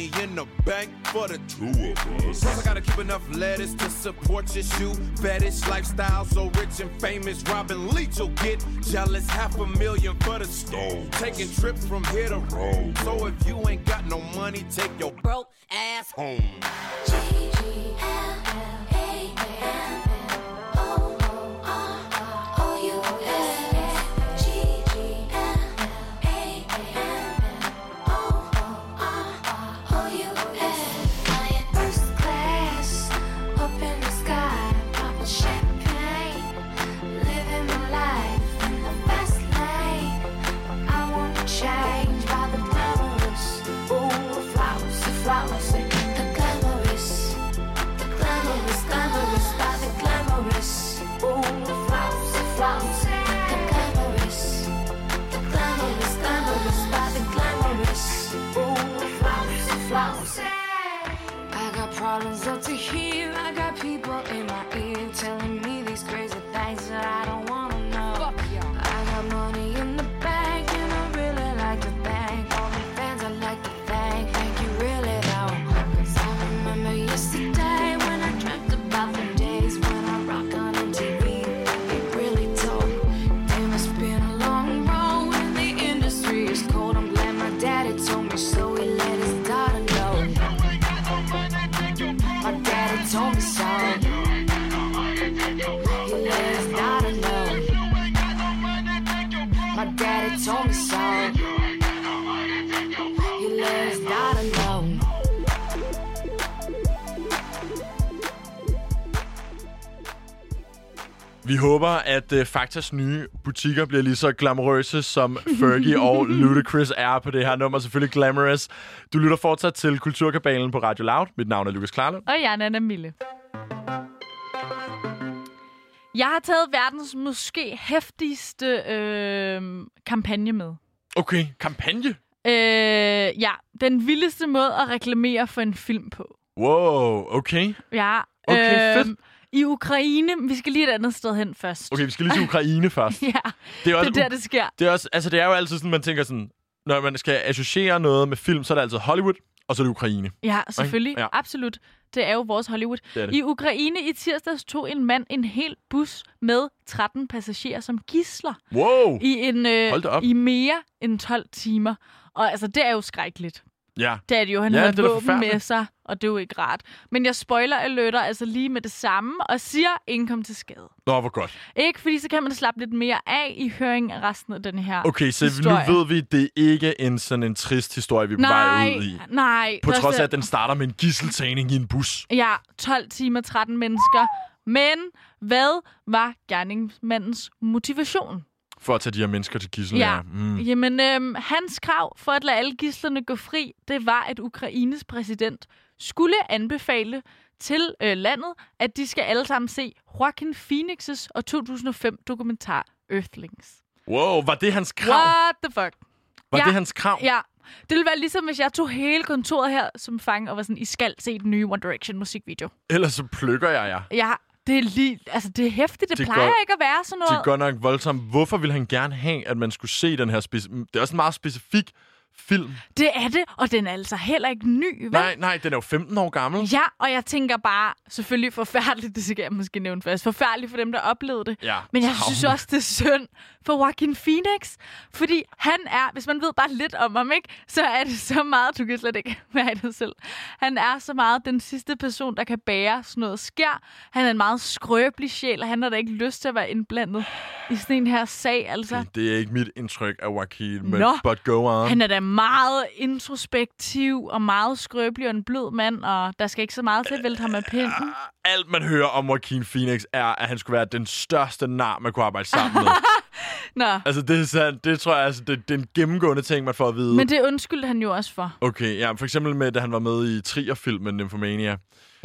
Money in the bank for the two of us. Plus I gotta keep enough letters to support your shoe fetish lifestyle. So rich and famous, Robin Leach will get jealous. Half a million for the stove. Taking trips from here to Rome. So if you ain't got no money, take your broke ass home. Håber, at uh, Faktas nye butikker bliver lige så glamourøse, som Fergie og Ludacris er på det her nummer. Selvfølgelig glamorous. Du lytter fortsat til Kulturkabalen på Radio Loud. Mit navn er Lukas Klarlund. Og jeg er Nana Mille. Jeg har taget verdens måske hæftigste øh, kampagne med. Okay, kampagne. Øh, ja, den vildeste måde at reklamere for en film på. Wow, okay. Ja. Okay, øh, fedt. I Ukraine, vi skal lige et andet sted hen først. Okay, vi skal lige til Ukraine først. Ja, Det er, det også er der, det sker. det er også, altså det er jo altid sådan, man tænker sådan, når man skal associere noget med film, så er det altid Hollywood, og så er det Ukraine. Ja, selvfølgelig. Ja. Ja. Absolut. Det er jo vores Hollywood. Det det. I Ukraine i tirsdags tog en mand en hel bus med 13 passagerer som gisler Wow! i, en, øh, i mere end 12 timer. Og altså, det er jo skrækkeligt. Ja. Det er det jo. Han Ja, havde da våben med sig, og det er jo ikke rart. Men jeg spoiler alerter altså lige med det samme, og siger, ingen kom til skade. Nå, hvor godt. Ikke? Fordi så kan man slappe lidt mere af i høring af resten af den her Okay, så historie. nu ved vi, det er ikke en sådan en trist historie, vi er på vej Nej, ud i. nej. På trods af, at den starter med en gisseltagning i en bus. Ja, 12 timer, 13 mennesker. Men hvad var gerningsmandens motivation? For at tage de her mennesker til gissel. Ja. Mm. Jamen, øhm, hans krav for at lade alle gislerne gå fri, det var, at Ukraines præsident skulle anbefale til øh, landet, at de skal alle sammen se Joaquin Phoenix's og 2005 dokumentar Earthlings. Wow, var det hans krav? What the fuck? Var Ja. det hans krav? Ja, det ville være ligesom, hvis jeg tog hele kontoret her som fange og var sådan, I skal se den nye One Direction musikvideo. Ellers så plukker jeg jer. Ja, det er lige, altså det er hæftigt. Det, Det det plejer går- ikke at være sådan Det noget. er godt nok voldsomt. Hvorfor vil han gerne have, at man skulle se den her... Speci- det er også en meget specifik film. Det er det, og den er altså heller ikke ny, vel? Nej, nej, den er jo 15 år gammel. Ja, og jeg tænker bare, selvfølgelig forfærdeligt, det skal jeg måske nævne først, forfærdeligt for dem, der oplevede det. Ja, Men jeg synes også, det er synd for Joaquin Phoenix, fordi han er, hvis man ved bare lidt om ham, ikke, så er det så meget, du kan slet ikke være i det selv. Han er så meget den sidste person, der kan bære sådan noget skær. Han er en meget skrøbelig sjæl, og han har da ikke lyst til at være indblandet i sådan en her sag, altså. Det er ikke mit indtryk af Joaquin, men Nå. but go on. Han er da meget introspektiv og meget skrøbelig og en blød mand, og der skal ikke så meget til at vælte ham af pinden. Alt, man hører om Joaquin Phoenix, er, at han skulle være den største nar, man kunne arbejde sammen med. Nå, altså, det, er sådan, det tror jeg, altså, det, det er en gennemgående ting, man får at vide. men det undskyldte han jo også for. Okay, ja, for eksempel med, da han var med i Trier-filmen Nymphomania,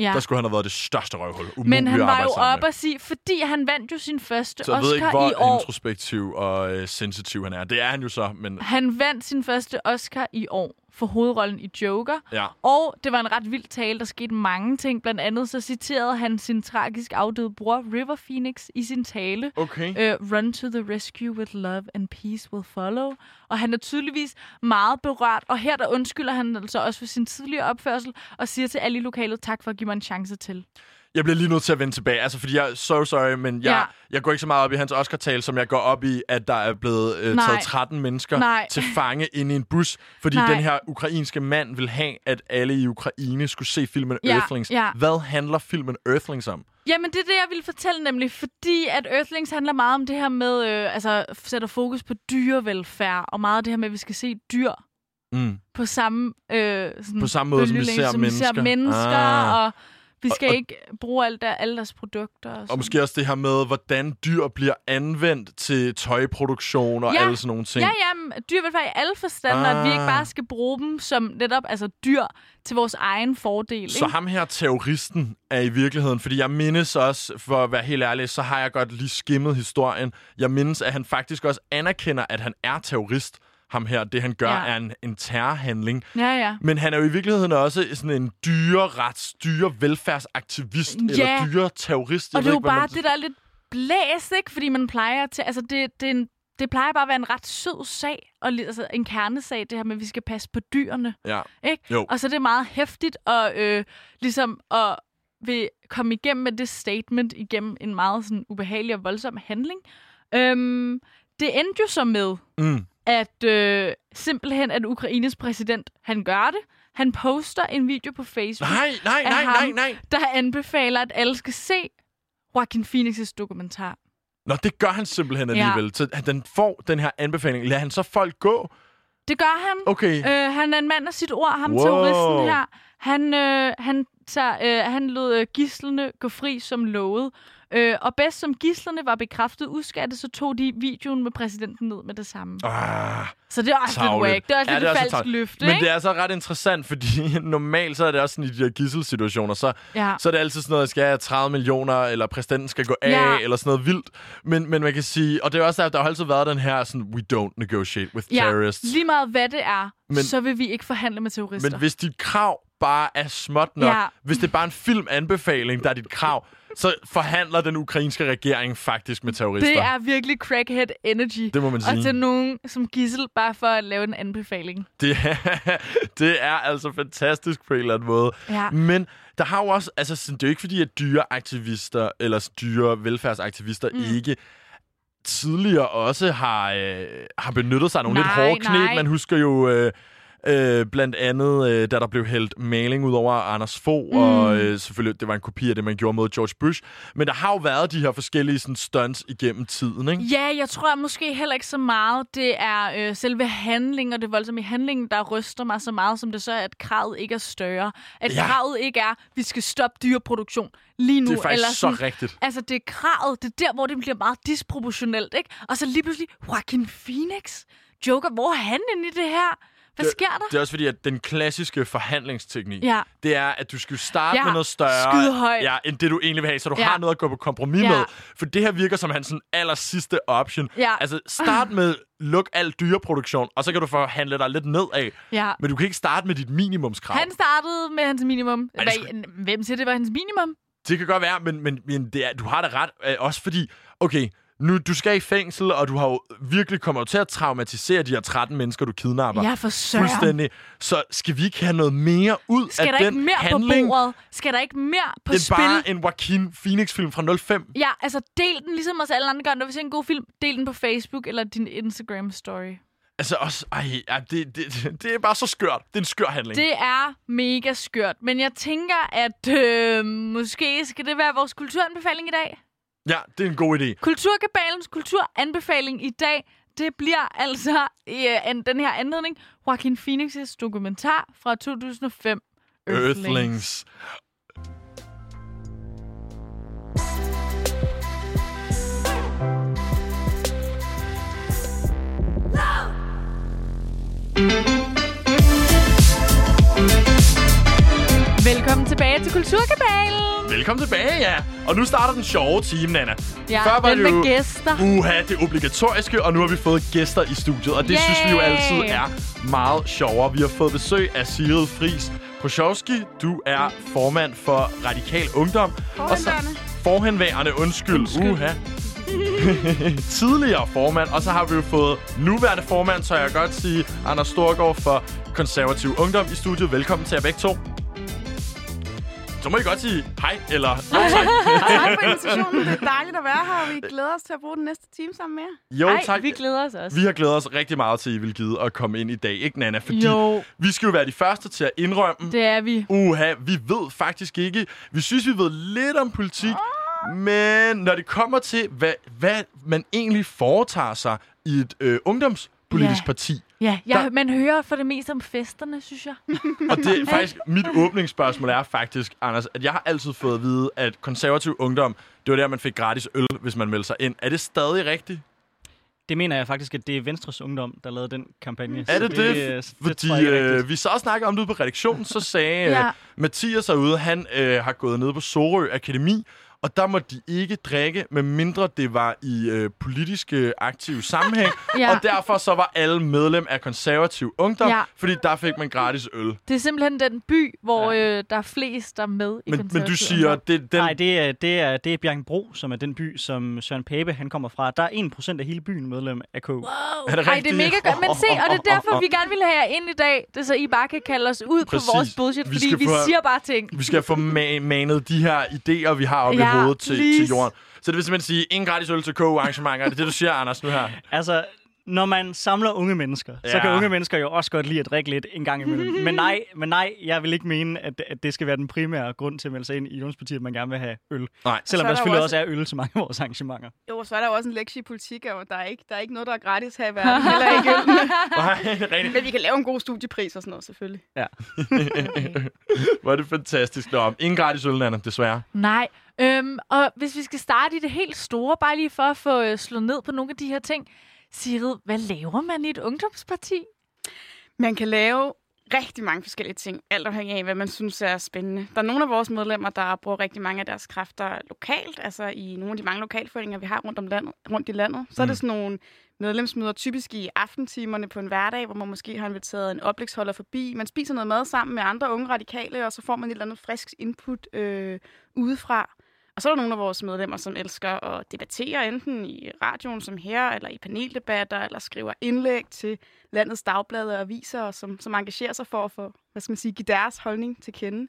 Ja. der skulle han have været det største røvhul. Umuligt Men han var jo op at sige, fordi han vandt jo sin første Så jeg ved Oscar ikke, hvor i år. introspektiv og øh, sensitiv han er. Det er han jo så, men Han vandt sin første Oscar i år for hovedrollen i Joker. ja. Og det var en ret vild tale, der skete mange ting. Blandt andet så citerede han sin tragisk afdøde bror River Phoenix i sin tale. Okay. Uh, Run to the rescue with love and peace will follow. Og han er tydeligvis meget berørt. Og her der undskylder han altså også for sin tidligere opførsel og siger til alle i lokalet, tak for at give mig en chance til. Jeg bliver lige nødt til at vende tilbage, altså fordi jeg er so sorry, men jeg, Ja. jeg går ikke så meget op i hans Oscar-tale, som jeg går op i, at der er blevet øh, Nej. taget 13 mennesker Nej. til fange inde i en bus, fordi Nej. den her ukrainske mand vil have, at alle i Ukraine skulle se filmen Ja, Earthlings. ja. Hvad handler filmen Earthlings om? Jamen, det er det, jeg ville fortælle nemlig, fordi at Earthlings handler meget om det her med, øh, altså sætter fokus på dyrevelfærd, og meget af det her med, at vi skal se dyr Mm. på samme, øh, sådan På samme måde, som vi ser som mennesker. Vi ser mennesker, Ah. og vi skal Og- ikke bruge alt der, alle deres produkter. Og, Og sådan. måske også det her med, hvordan dyr bliver anvendt til tøjproduktion og Ja. alle sådan nogle ting. Ja, ja, dyrevelfærd i alle forstander, ah. at vi ikke Ah. bare skal bruge dem som netop altså dyr til vores egen fordel. Så ikke? ham her, terroristen, er i virkeligheden... Fordi jeg mindes også, for at være helt ærlig, så har jeg godt lige skimmet historien. Jeg mindes, at han faktisk også anerkender, at han er terrorist. Ham her, det han gør, Ja. er en, en terrorhandling. Ja, ja. Men han er jo i virkeligheden også sådan en dyrerets, dyrevelfærdsaktivist Ja. eller dyreterrorist. Jeg Og det er jo ikke, bare man- det, der er lidt blæst, ikke? Fordi man plejer til... Altså, det, det, er en, det plejer bare at være en ret sød sag, og altså en kernesag, det her med, at vi skal passe på dyrene. Ja. Ikke? Jo. Og så er det meget hæftigt at øh, ligesom at vil komme igennem med det statement igennem en meget sådan ubehagelig og voldsom handling. Øhm, det endte jo så med, Mm. At øh, simpelthen, at Ukraines præsident, han gør det. Han poster en video på Facebook, Nej, nej, af nej, ham. nej, nej. der anbefaler, at alle skal se Joaquin Phoenix' dokumentar. Nå, det gør han simpelthen Ja. alligevel. Så han- den får den her anbefaling. Lader han så folk gå? Det gør han. Okay. Øh, han er en mand af sit ord, ham Wow. terroristen her. Han, øh, han tager, øh, han lod øh, gislerne gå fri som lovet. Øh, og bedst som gislerne var bekræftet udskattet, så tog de videoen med præsidenten ned med det samme. Ah, Så det er også lidt tarveligt. whack. Det er også Ja, lidt det er et falsk løfte, Men ikke? det er altså ret interessant, fordi normalt så er det også sådan i de her gisselsituationer, så, Ja. så er det altid sådan noget, skal jeg have 30 millioner, eller præsidenten skal gå af, Ja. eller sådan noget vildt. Men, men man kan sige, og det er også der, der har altid været den her sådan, we don't negotiate with Ja, terrorists. lige meget hvad det er, men, så vil vi ikke forhandle med terrorister. Men hvis dit krav bare er småt nok, Ja. hvis det er bare en filmanbefaling, der er dit krav, så forhandler den ukrainske regering faktisk med terrorister. det er virkelig crackhead energy. Det må man sige. Og til nogen som gissel, bare for at lave en anbefaling. Det er, det er altså fantastisk på en eller anden måde. Ja. Men der har jo også, altså det er jo ikke fordi, at dyreaktivister eller dyre velfærdsaktivister mm. ikke tidligere også har, øh, har benyttet sig af nogle lidt Nej, hårde knep. Man husker jo øh, øh, blandt andet, øh, da der blev hældt maling ud over Anders Fogh, mm. og øh, selvfølgelig, det var en kopi af det, man gjorde mod George Bush. Men der har jo været de her forskellige sådan, stunts igennem tiden, ikke? Ja, jeg tror måske heller ikke så meget, det er øh, selve handlingen, og det voldsomme i handlingen, der ryster mig så meget, som det så er, at kravet ikke er større. At Ja. kravet ikke er, at vi skal stoppe dyreproduktion lige nu. Det er faktisk eller så sådan, rigtigt. Altså, det er kravet, det er der, hvor det bliver meget disproportionelt, ikke? Og så lige pludselig, Joaquin Phoenix, Joker, hvor er han inde i det her? Hvad Det- sker der? Det er også fordi, at den klassiske forhandlingsteknik, Ja. det er, at du skal starte Ja, med noget større, skyde højt. Ja, end det, du egentlig vil have, så du Ja. har noget at gå på kompromis Ja. med. For det her virker som hans sådan, aller sidste option. Ja. Altså, start med luk al dyreproduktion, og så kan du forhandle dig lidt nedad. Ja. Men du kan ikke starte med dit minimumskrav. Han startede med hans minimum. Ej, Hvad, hvem siger, det var hans minimum? Det kan godt være, men, men, men det er, du har det ret. Øh, også fordi, okay, nu, du skal i fængsel, og du har jo virkelig kommer til at traumatisere de her 13 mennesker, du kidnapper. Ja, for søren. Fuldstændig. Så skal vi ikke have noget mere ud Skal af der den ikke mere handling? på bordet? Skal der ikke mere på Det er spil? bare en Joaquin Phoenix-film fra 05. Ja, altså del den, ligesom os alle andre gør. Når vi ser en god film, del den på Facebook eller din Instagram-story. Altså også, ej, ja, det, det, det er bare så skørt. Det er en skør handling. Det er mega skørt. Men jeg tænker, at øh, måske skal det være vores kulturanbefaling i dag. Ja, det er en god idé. Kulturkabalens kulturanbefaling i dag, det bliver altså i øh, an- den her anledning Joaquin Phoenix' dokumentar fra 2005. Earthlings. Earthlings. Velkommen tilbage til Kulturkabalen. Velkommen tilbage, ja. Og nu starter den sjove time, Nana. Ja, Før var den det med jo gæster. Uha, det obligatoriske, og nu har vi fået gæster i studiet. Og det Yay! synes vi jo altid er meget sjovere. Vi har fået besøg af Sigrid Friis Pochowski. Du er formand for Radikal Ungdom. Og så, Forhenværende. undskyld. Undskyld. Uha. Tidligere formand, og så har vi jo fået nuværende formand, så jeg godt sige Anders Storgård for Konservativ Ungdom i studiet. Velkommen til jer begge to. Så må I godt sige hej, eller jo, tak. Tak for invitationen. Det er dejligt at være her, og vi glæder os til at bruge den næste time sammen med jer. Jo, Ej, tak. vi glæder os også. Vi har glædet os rigtig meget til, at I vil give at komme ind i dag, ikke Nana? Fordi Jo. vi skal jo være de første til at indrømme, Det er vi. uha, vi ved faktisk ikke. Vi synes, vi ved lidt om politik, men når det kommer til, hvad, hvad man egentlig foretager sig i et øh, ungdomspolitisk Ja. parti, Ja, Der- jeg, man hører for det meste om festerne, synes jeg. og det er faktisk, mit åbningsspørgsmål er faktisk, Anders, at jeg har altid fået at vide, at konservativ ungdom, det var der, man fik gratis øl, hvis man meldte sig ind. Er det stadig rigtigt? Det mener jeg faktisk, at det er Venstres Ungdom, der lavede den kampagne. Er Så det det? øh, det Fordi, øh, øh, vi så også snakkede om det ude på redaktionen, så sagde ja. Ja. øh, Mathias herude, han øh, har gået ned på Sorø Akademi, og der må de ikke drikke, med mindre det var i øh, politiske aktive sammenhæng. Ja. Og derfor så var alle medlem af konservativ ungdom, Ja. fordi der fik man gratis øl. Det er simpelthen den by, hvor ja. øh, der er flest, der er med i Men, men du siger, Ungdom. det, den, Nej, det er, det, er, det er Bjergbro, som er den by, som Søren Pape han kommer fra. Der er 1% af hele byen medlem af KU. Wow. Er det Ej, det er mega godt. Men se, og det er derfor, vi gerne vil have jer ind i dag. Det er så, I bare kan kalde os ud Præcis. på vores bullshit, Vi fordi skal vi få- siger bare ting. vi skal få ma- manet de her idéer, vi har oppe Ja, i hovedet til, please. til jorden. Så det vil simpelthen sige, ingen gratis øl til KU-arrangementer. Er det det, du siger, Anders, nu her? Altså, når man samler unge mennesker, ja. så kan Ja. unge mennesker jo også godt lide at drikke lidt en gang imellem. men nej, men nej, jeg vil ikke mene, at, at det skal være den primære grund til at melde sig ind i Ungdomspartiet, at man gerne vil have øl. Nej. Selvom Så er der der selvfølgelig jo også er øl til mange af vores arrangementer. Jo, så er der jo også en lektie i politik, og der er ikke, der er ikke noget, der er gratis her i verden. Heller ikke øl. Nej. Men vi kan lave en god studiepris og sådan noget, selvfølgelig. Hvor er det fantastisk. Nå, ingen gratis øl, Nana, desværre. Nej. Øhm, og hvis vi skal starte i det helt store, bare lige for at få øh, slået ned på nogle af de her ting. Sigrid, hvad laver man i et ungdomsparti? Man kan lave rigtig mange forskellige ting, alt afhængig af, hvad man synes er spændende. Der er nogle af vores medlemmer, der bruger rigtig mange af deres kræfter lokalt, altså i nogle af de mange lokalforeninger, vi har rundt, om landet, rundt i landet. Så er det sådan nogle medlemsmøder, typisk i aftentimerne på en hverdag, hvor man måske har inviteret en oplægsholder forbi. Man spiser noget mad sammen med andre unge radikale, og så får man et eller andet frisk input øh, udefra. Og så er der nogle af vores medlemmer, som elsker at debattere, enten i radioen som her, eller i paneldebatter, eller skriver indlæg til landets dagblade og aviser, og som, som engagerer sig for at få, hvad skal man sige, give deres holdning til kende.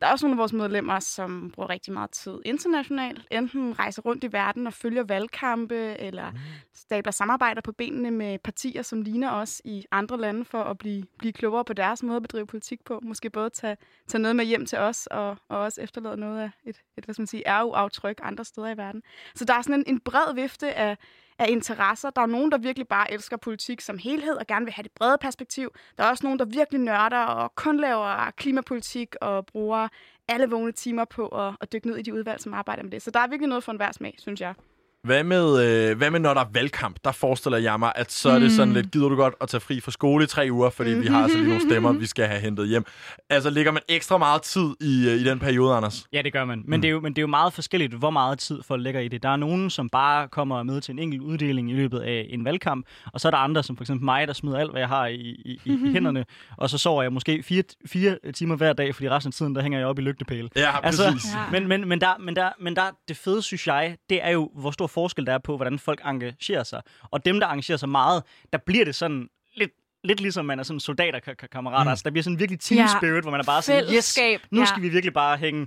Der er også nogle af vores medlemmer, som bruger rigtig meget tid internationalt. Enten rejser rundt i verden og følger valgkampe, eller stabler samarbejder på benene med partier, som ligner os i andre lande, for at blive, blive klogere på deres måde at bedrive politik på. Måske både tage, tage noget med hjem til os, og, og også efterlade noget af et, et hvad skal man sige, RU-aftryk andre steder i verden. Så der er sådan en, en bred vifte af, af interesser. Der er nogen, der virkelig bare elsker politik som helhed og gerne vil have det brede perspektiv. Der er også nogen, der virkelig nørder og kun laver klimapolitik og bruger alle vågne timer på at, at dykke ned i de udvalg, som arbejder med det. Så der er virkelig noget for enhver smag, synes jeg. Hvad med, øh, hvad med, når der er valgkamp? Der forestiller jeg mig, at så er det sådan lidt, gider du godt at tage fri fra skole i tre uger, fordi vi har altså lige nogle stemmer, vi skal have hentet hjem. Altså, ligger man ekstra meget tid i, øh, i den periode, Anders? Ja, det gør man. Men, mm. det er jo, men det er jo meget forskelligt, hvor meget tid folk lægger i det. Der er nogen, som bare kommer med til en enkelt uddeling i løbet af en valgkamp, og så er der andre, som for eksempel mig, der smider alt, hvad jeg har i, i, i hænderne, og så sover jeg måske fire, fire timer hver dag, fordi resten af tiden, der hænger jeg op i lygtepæle. Ja, præcis. Altså, Ja. men, men, men, der, men, der, men der, det fede, synes jeg, det er jo, hvor stor forskel der er på, hvordan folk engagerer sig. Og dem, der engagerer sig meget, der bliver det sådan lidt lidt ligesom man er sådan soldaterkammerater. Mm. Altså, der bliver sådan virkelig team Ja. spirit, hvor man er bare sådan, yes, nu ja. skal vi virkelig bare hænge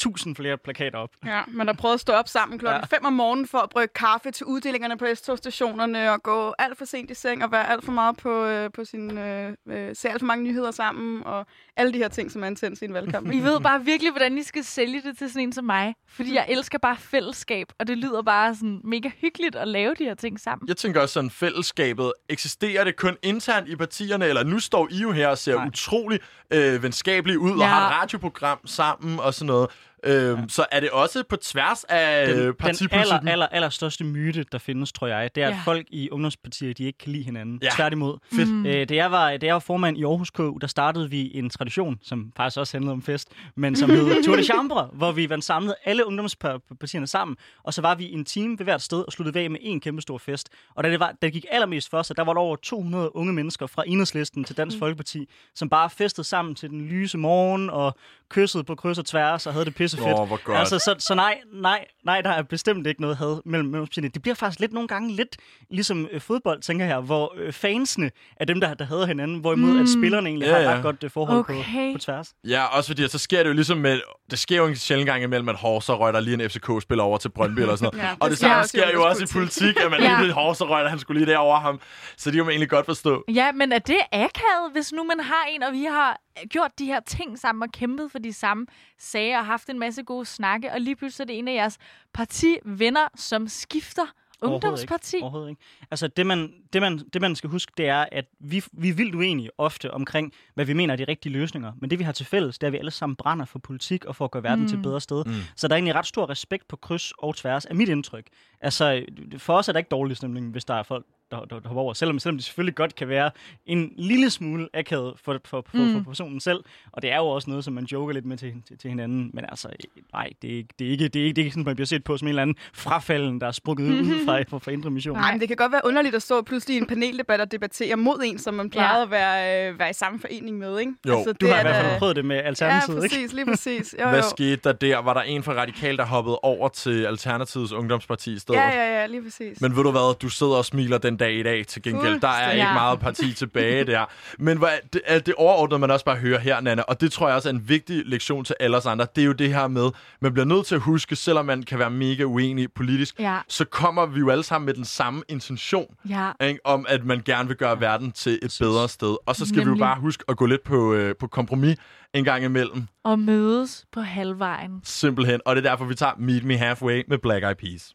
tusind flere plakater op. Ja, man har prøvet at stå op sammen klokken 5 om morgenen for at brygge kaffe til uddelingerne på S-togstationerne og gå alt for sent i seng og være alt for meget på, øh, på sin, øh, øh, se alt for mange nyheder sammen og alle de her ting, som er intens i en valgkamp. I ved bare virkelig, hvordan I skal sælge det til sådan en som mig. Fordi jeg elsker bare fællesskab, og det lyder bare sådan mega hyggeligt at lave de her ting sammen. Jeg tænker også sådan, fællesskabet, eksisterer det kun internt i partierne, eller nu står I jo her og ser Nej. utrolig øh, venskabelige ud, ja. og Ja. har et radioprogram sammen og sådan noget. Øhm, ja. Så er det også på tværs af Den, øh, den partipolitikken? aller, aller, aller største myte, der findes, tror jeg, det er, at Ja. folk i ungdomspartier, de ikke kan lide hinanden. Ja. Tværtimod. Fedt. Mm. Øh, da, jeg var, da jeg var formand i Aarhus K, der startede vi en tradition, som faktisk også handlede om fest, men som hed Tour de Chambre, hvor vi var samlet alle ungdomspartierne sammen, og så var vi en team ved hvert sted og sluttede af med en kæmpe stor fest. Og da det, var, da det gik allermest for sig, der var der over 200 unge mennesker fra Enhedslisten til Dansk Folkeparti, som bare festede sammen til den lyse morgen og kyssede på kryds og tværs og havde det pisse fedt. Åh, hvor godt. Altså, så, så nej, nej, nej, der er bestemt ikke noget had mellem, mellem partierne. Det bliver faktisk lidt nogle gange lidt ligesom øh, fodbold, tænker jeg, hvor øh, fansene er dem, der, der hader hinanden, hvorimod mm. at spillerne egentlig Ja, har ja. et ret godt øh, forhold på, Okay. på tværs. Ja, også fordi, at så sker det jo ligesom med... Det sker jo en sjældent gang imellem, at Horser røger lige en FCK-spiller over til Brøndby eller sådan noget. Ja, og det det samme sker jo også i politik, at man Ja. lige ved Horser røger, han skulle lige derover ham. Så det kan man egentlig godt forstå. Ja, men er det akavet, hvis nu man har en, og vi har gjort de her ting sammen og kæmpet for de samme sager og haft en masse gode snakke, og lige pludselig er det en af jeres partivenner, som skifter ungdomsparti? Overhovedet ikke. Overhovedet ikke. Altså, det man, det, man, det man skal huske, det er, at vi, vi er vildt uenige ofte omkring, hvad vi mener er de rigtige løsninger. Men det, vi har til fælles, det er, at vi alle sammen brænder for politik og for at gøre verden mm. til et bedre sted. Mm. Så der er egentlig ret stor respekt på kryds og tværs, af mit indtryk. Altså, for os er der ikke dårlig stemning, hvis der er folk, der, der, der hopper over. Selvom, selvom det selvfølgelig godt kan være en lille smule akavet for, for, for, mm. for personen selv. Og det er jo også noget, som man joker lidt med til, til, til hinanden. Men altså, nej, det er, ikke, det, er ikke, det, er ikke, det er ikke sådan, man bliver set på som en eller anden frafalden, der er sprukket ud fra, fra, fra Indre Mission. Nej, men det kan godt være underligt at stå pludselig i en paneldebat og debattere mod en, som man plejede Ja. at være, øh, være i samme forening med, ikke? Jo. Du det har i er hvert fald prøvet det med Ja, Alternativet, ikke? præcis, lige præcis. Jo, Hvad jo. skete der der? Var der en fra Radikal, der hoppede over til Alternativets Ungdomsparti i stedet? Ja, ja, ja, lige præcis. Men ved du hvad, du sidder og smiler den dag i dag til gengæld. Der er ikke meget parti tilbage der. Men hvad, det, det overordnede man også bare høre her, Nana, og det tror jeg også er en vigtig lektion til alle os andre. Det er jo det her med, man bliver nødt til at huske, selvom man kan være mega uenig politisk, Ja. så kommer vi jo alle sammen med den samme intention. Ja. Ikke? Om at man gerne vil gøre verden til et bedre sted. Og så skal vi Nemlig. jo bare huske at gå lidt på, øh, på kompromis en gang imellem. Og mødes på halvvejen. Simpelthen. Og det er derfor, vi tager Meet Me Halfway med Black Eyed Peas.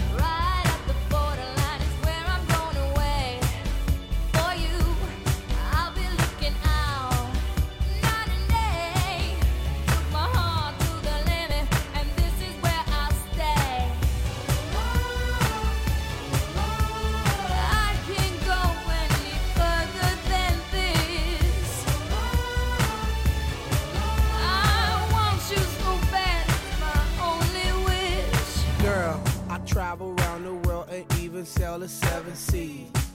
Halfway? Right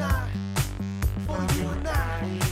and I. For you and I.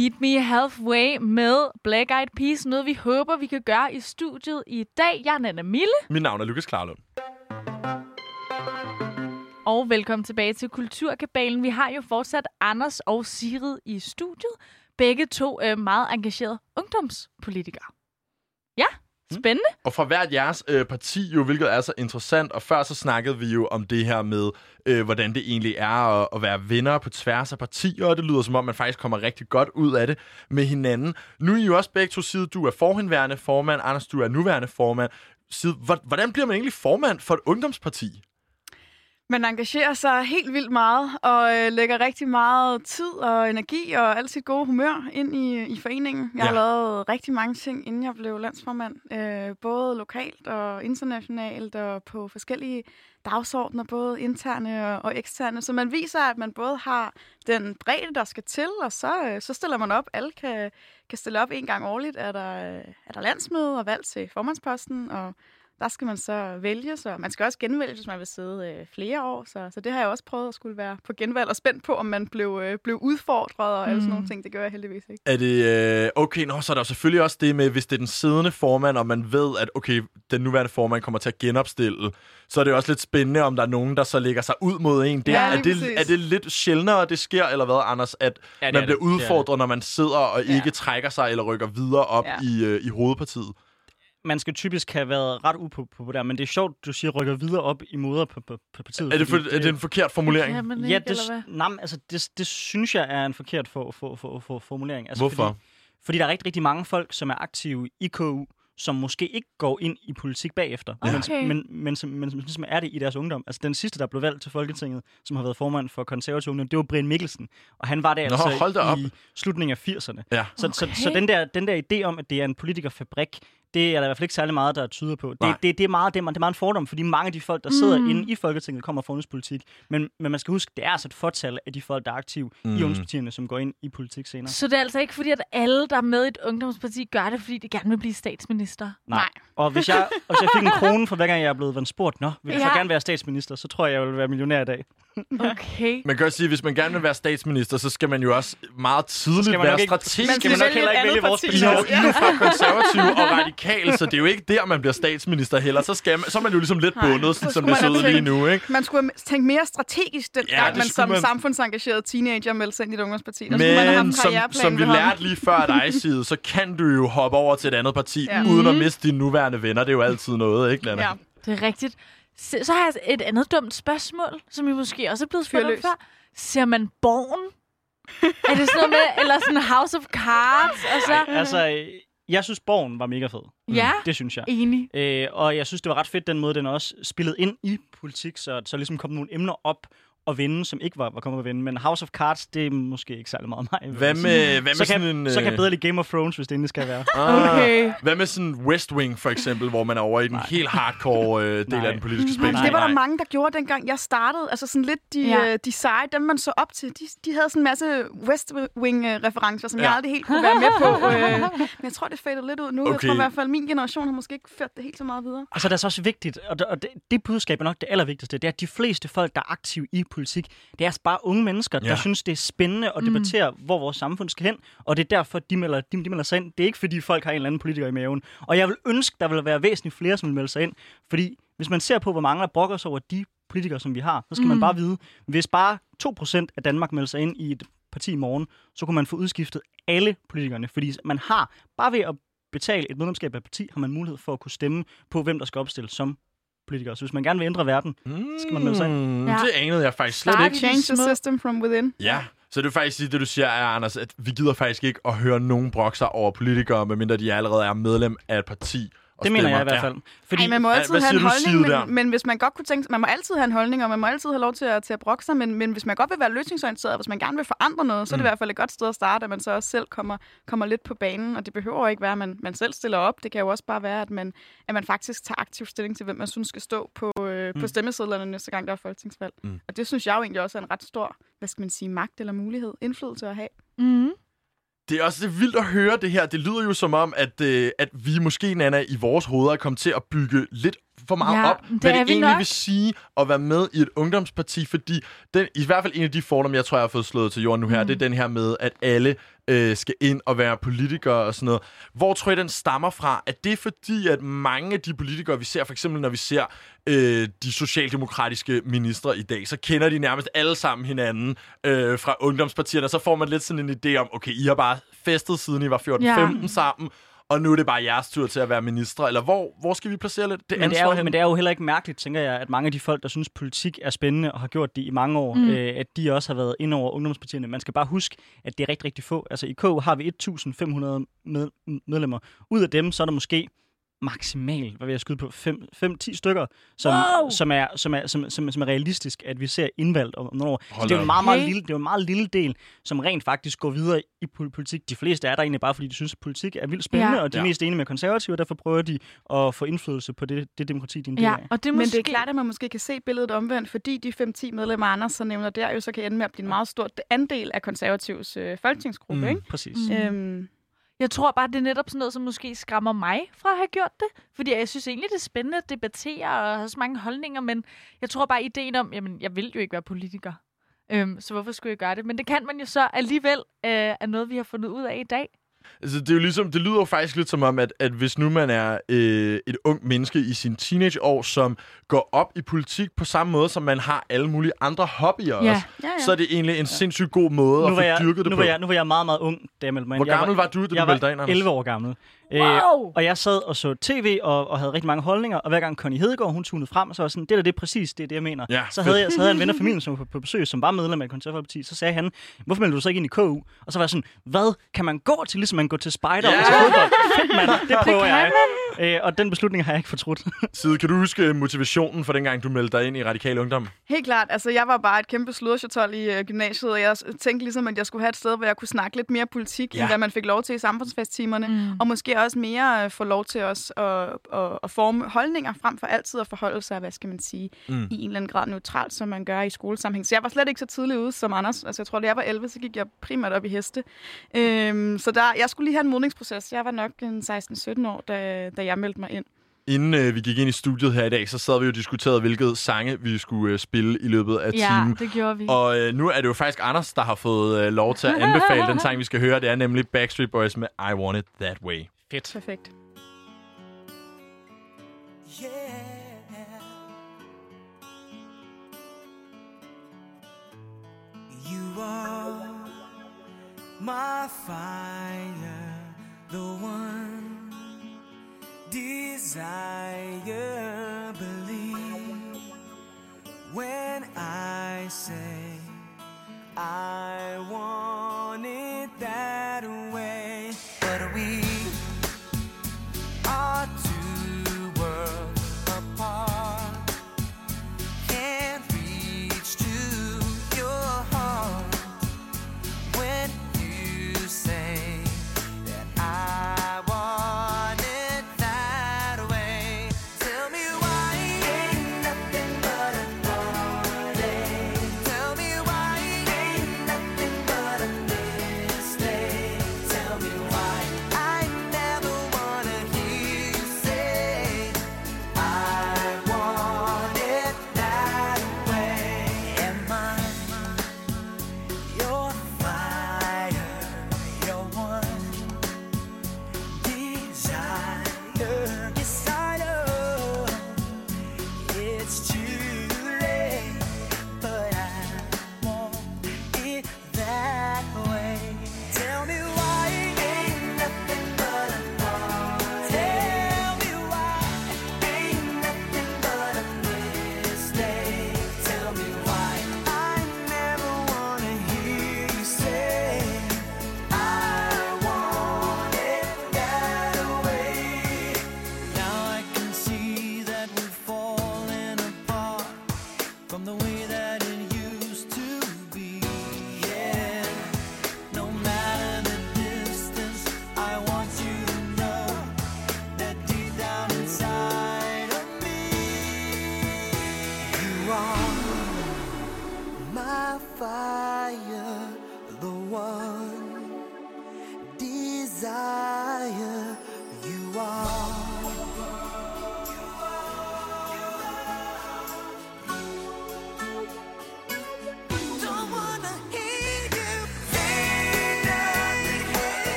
Meet Me Halfway med Black Eyed Peas. Noget, vi håber, vi kan gøre i studiet i dag. Jeg er Nana Mille. Mit navn er Lukas Klarlund. Og velkommen tilbage til Kulturkabalen. Vi har jo fortsat Anders og Sigrid i studiet. Begge to øh, meget engagerede ungdomspolitikere. Ja, spændende. Og fra hvert jeres øh, parti jo, hvilket er så interessant. Og før så snakkede vi jo om det her med, øh, hvordan det egentlig er at, at være venner på tværs af partier. Og det lyder som om, man faktisk kommer rigtig godt ud af det med hinanden. Nu er I jo også begge to side. Du er forhenværende formand. Anders, du er nuværende formand. Sid, hvor- hvordan bliver man egentlig formand for et ungdomsparti? Man engagerer sig helt vildt meget og øh, lægger rigtig meget tid og energi og alt sit gode humør ind i, i foreningen. Jeg har Ja. lavet rigtig mange ting, inden jeg blev landsformand. Øh, både lokalt og internationalt og på forskellige dagsordner, både interne og, og eksterne. Så man viser, at man både har den bredde, der skal til, og så, øh, så stiller man op. Alle kan, kan stille op en gang årligt. Er der, øh, er der landsmøde og valg til formandsposten, og der skal man så vælge, så man skal også genvælge, hvis man vil sidde øh, flere år. Så, så det har jeg også prøvet at skulle være på genvalg og spændt på, om man blev, øh, blev udfordret og alle sådan nogle ting. Det gør jeg heldigvis ikke. Er det... Øh, okay, nå, så er der jo selvfølgelig også det med, hvis det er den siddende formand, og man ved, at okay, den nuværende formand kommer til at genopstille, så er det også lidt spændende, om der er nogen, der så lægger sig ud mod en. Det, Ja, er, det, præcis. er det lidt sjældnere, det sker, eller hvad, Anders, at Ja, man er bliver det. Udfordret, når man sidder og Ja. ikke trækker sig eller rykker videre op Ja. i, øh, i hovedpartiet? Man skal typisk have været ret upopulær, men det er sjovt, du siger, rykker videre op i moder på, på, på partiet. Er det, for, fordi er det en forkert formulering? Kan man ikke, Ja, det, eller hvad? nej, altså, det, det synes jeg er en forkert for, for, for, for formulering. Altså, Hvorfor? Fordi, fordi der er rigtig, rigtig mange folk, som er aktive i KU, som måske ikke går ind i politik bagefter, Okay. men, men, men, som, men som ligesom er det i deres ungdom. Altså den sidste, der blev valgt til Folketinget, som har været formand for konservative ungdom, det var Brian Mikkelsen. Og han var det Nå, altså hold da op. i slutningen af 80'erne. Ja. Så, så, Okay. så den, der, den der idé om, at det er en politikerfabrik, det er der i hvert fald ikke særlig meget, der tyder på. Nej. Det, det, det, er meget, det, er, det er meget en fordom, fordi mange af de folk, der sidder mm. inde i Folketinget, kommer fra ungdomspolitik. Men, men man skal huske, det er altså et fortal af de folk, der er aktive mm. i ungdomspartierne, som går ind i politik senere. Så det er altså ikke fordi, at alle, der er med i et ungdomsparti, gør det, fordi de gerne vil blive statsminister? Nej. Og hvis jeg, og hvis jeg fik en krone for hver gang, jeg er blevet spurgt, nå, vil du så Ja. gerne være statsminister, så tror jeg, jeg vil være millionær i dag. Okay. Man kan også sige, at hvis man gerne vil være statsminister, så skal man jo også meget tidligt skal man være nok ikke- strategisk. skal man nok heller ikke vælge vores parti. I er jo fra konservative og radikale, så det er jo ikke der, man bliver statsminister heller. Så, skal man, så er man jo ligesom lidt bundet, så sådan, som det ser ud lige nu. Ikke? Man skulle tænkt mere strategisk, den Ja, gang man som man. samfundsengageret teenager meldte sig ind i et ungdomsparti. Der skulle man have Men en som, karriereplan som vi lærte lige før dig, Side, så kan du jo hoppe over til et andet parti, Ja. uden at miste dine nuværende venner. Det er jo altid noget, ikke, Lana? Ja. Det er rigtigt. Så, så har jeg et andet dumt spørgsmål, som I måske også er blevet spurgt om før. Ser man Borgen? er det sådan noget med, eller sådan House of Cards? Og så, Altså, øh, jeg synes, Borgen var mega fed. ja, Det synes jeg. enig. Øh, og jeg synes, det var ret fedt, den måde, den også spillede ind i politik, så så ligesom kom nogle emner op og vinde, som ikke var, var kommet at vinde. Men House of Cards, det er måske ikke særlig meget mig. Hvad med, hvad med så, kan, sådan en... så kan jeg øh, bedre lide Game of Thrones, hvis det endelig skal være. Ah, Okay. Hvad med sådan West Wing, for eksempel, hvor man er over i den helt hardcore øh, del Nej. af den politiske spektrum? Nej, Det var der mange, der gjorde, dengang jeg startede. Altså sådan lidt de, Ja. ja. de seje, dem man så op til. De, de havde sådan en masse West Wing-referencer, som Ja. jeg aldrig helt kunne være med på. Øh, men jeg tror, det fader lidt ud nu. Okay. Jeg tror i hvert fald, min generation har måske ikke ført det helt så meget videre. Og så er det altså også vigtigt, og det, og det, det budskab er nok det allervigtigste, det er, at de fleste folk, der er aktive i politik, det er altså bare unge mennesker, Ja. der synes, det er spændende at debattere, mm. hvor vores samfund skal hen, og det er derfor, de melder, de, de melder sig ind. Det er ikke, fordi folk har en eller anden politiker i maven. Og jeg vil ønske, der vil være væsentligt flere, som vil melde sig ind, fordi hvis man ser på, hvor mange der brokker sig over de politikere, som vi har, så skal mm. man bare vide, hvis bare 2% af Danmark melder sig ind i et parti i morgen, så kunne man få udskiftet alle politikerne, fordi man har, bare ved at betale et medlemskab af et parti, har man mulighed for at kunne stemme på, hvem der skal opstille som politikere. Så hvis man gerne vil ændre verden, skal man melde sig ind. Mm, Ja. Det anede jeg faktisk slet Start ikke. Change the system from within. Ja, så det vil faktisk det du siger er, Anders, at vi gider faktisk ikke at høre nogen brokke sig over politikere, medmindre de allerede er medlem af et parti. Det mener jeg i hvert fald. Fordi, Ej, man må altid hvad have en holdning, der? men, men hvis man godt kunne tænke man må altid have en holdning, og man må altid have lov til at, til at brokke sig, men, men hvis man godt vil være løsningsorienteret, og hvis man gerne vil forandre noget, så er det i hvert fald et godt sted at starte, at man så også selv kommer, kommer lidt på banen, og det behøver ikke være, at man, man selv stiller op. Det kan jo også bare være, at man, at man faktisk tager aktiv stilling til, hvem man synes skal stå på, øh, på stemmesedlerne næste gang, der er folketingsvalg. Mm. Og det synes jeg jo egentlig også er en ret stor, hvad skal man sige, magt eller mulighed, indflydelse at have. Mm. Det er også det er vildt at høre det her. Det lyder jo som om, at, øh, at vi måske, Nana, i vores hoveder er kommet til at bygge lidt for meget Ja, op, det hvad er det vi egentlig nok. vil sige at være med i et ungdomsparti, fordi den, i hvert fald en af de fordomme, jeg tror, jeg har fået slået til jorden nu her, mm. det er den her med, at alle øh, skal ind og være politikere og sådan noget. Hvor tror I, den stammer fra? Er det fordi, at mange af de politikere, vi ser, for eksempel når vi ser øh, de socialdemokratiske ministre i dag, så kender de nærmest alle sammen hinanden øh, fra ungdomspartierne, og så får man lidt sådan en idé om, okay, I har bare festet siden I var 14-15 Ja. sammen, og nu er det bare jeres tur til at være minister, eller hvor, hvor skal vi placere lidt det Men det, er jo, hen? men det er jo heller ikke mærkeligt, tænker jeg, at mange af de folk, der synes, politik er spændende og har gjort det i mange år, mm. øh, at de også har været ind over ungdomspartierne. Man skal bare huske, at det er rigtig, rigtig få. Altså i K har vi 1.500 med, medlemmer. Ud af dem, så er der måske maksimalt, hvad vil jeg skyde på, 5-10 stykker, som, Wow! som, er, som, er, som, som, som er realistisk, at vi ser indvalgt om om nogle år. Hold Så det er jo en meget, meget op. lille, det er en meget lille del, som rent faktisk går videre i pol- politik. De fleste er der egentlig bare, fordi de synes, at politik er vildt spændende, Ja. og de er Ja. mest enige med konservative, og derfor prøver de at få indflydelse på det, det demokrati, de er Ja, og det er Men det er klart, at man måske kan se billedet omvendt, fordi de 5-10 medlemmer, Anders så nævner der, jo så kan ende med at blive en meget stor andel af konservativs øh, folketingsgruppe, Mm. ikke? Præcis. Mm. Øhm, jeg tror bare, det er netop sådan noget, som måske skræmmer mig fra at have gjort det. Fordi jeg synes egentlig, det er spændende at debattere og have så mange holdninger, men jeg tror bare, ideen om, jamen, jeg vil jo ikke være politiker. Øhm, så hvorfor skulle jeg gøre det? Men det kan man jo så alligevel, øh, er noget, vi har fundet ud af i dag. Altså, det, er jo ligesom, det lyder jo faktisk lidt som om, at, at hvis nu man er øh, et ung menneske i sin teenageår, som går op i politik på samme måde, som man har alle mulige andre hobbyer Ja. også, ja, ja. så er det egentlig en sindssygt god måde Nu at var, få jeg, dyrket det nu, på. var jeg, nu var jeg meget, meget ung, da jeg meldte mig ind. Hvor Jeg gammel var du, da du jeg meldte dig var ind, Anders? 11 år gammel. Øh, Wow! og jeg sad og så tv og, og havde rigtig mange holdninger, og hver gang Connie Hedegaard, hun tunede frem, så var sådan, det der, det er præcis det, er det jeg mener. Ja, så, havde jeg, så havde jeg en ven af familien, som var på, på besøg, som var medlem af det konservative parti, så sagde han, hvorfor melder du så ikke ind i KU? Og så var jeg sådan, hvad kan man gå til, ligesom man går til spejder Ja! og til fodbold? Fedt, mand, det prøver kan jeg. Øh, og den beslutning har jeg ikke fortrudt. Side, kan du huske motivationen for dengang, du meldte dig ind i Radikal Ungdom? Helt klart. Altså, jeg var bare et kæmpe sludderchatol i øh, gymnasiet, og jeg tænkte ligesom, at jeg skulle have et sted, hvor jeg kunne snakke lidt mere politik, Ja. end hvad man fik lov til i samfundsfesttimerne. Mm. Og måske også mere øh, få lov til os at, at, at forme holdninger, frem for altid at forholde sig, hvad skal man sige, Mm. i en eller anden grad neutralt, som man gør i skolesammenhæng. Så jeg var slet ikke så tidligt ude som Anders. Altså, jeg tror, da jeg var 11, så gik jeg primært op i heste. Øhm, så der, jeg skulle lige have en modningsproces. Jeg var nok en 16-17 år, da, da jeg meldte mig ind. Inden øh, vi gik ind i studiet her i dag, så sad vi jo og diskuterede, hvilket sange vi skulle øh, spille i løbet af Ja, timen. det gjorde vi. Og øh, nu er det jo faktisk Anders, der har fået øh, lov til at anbefale den sang, vi skal høre. Det er nemlig Backstreet Boys med I Want It That Way. Fedt. Perfekt. You are my fire, the one desire. Believe when I say I want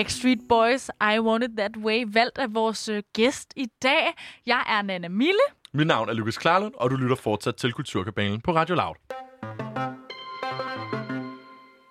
Backstreet Boys, I Want It That Way, valgt af vores øh, gæst i dag. Jeg er Nana Mille. Mit navn er Lukas Klarlund, og du lytter fortsat til Kulturkabalen på Radio Loud.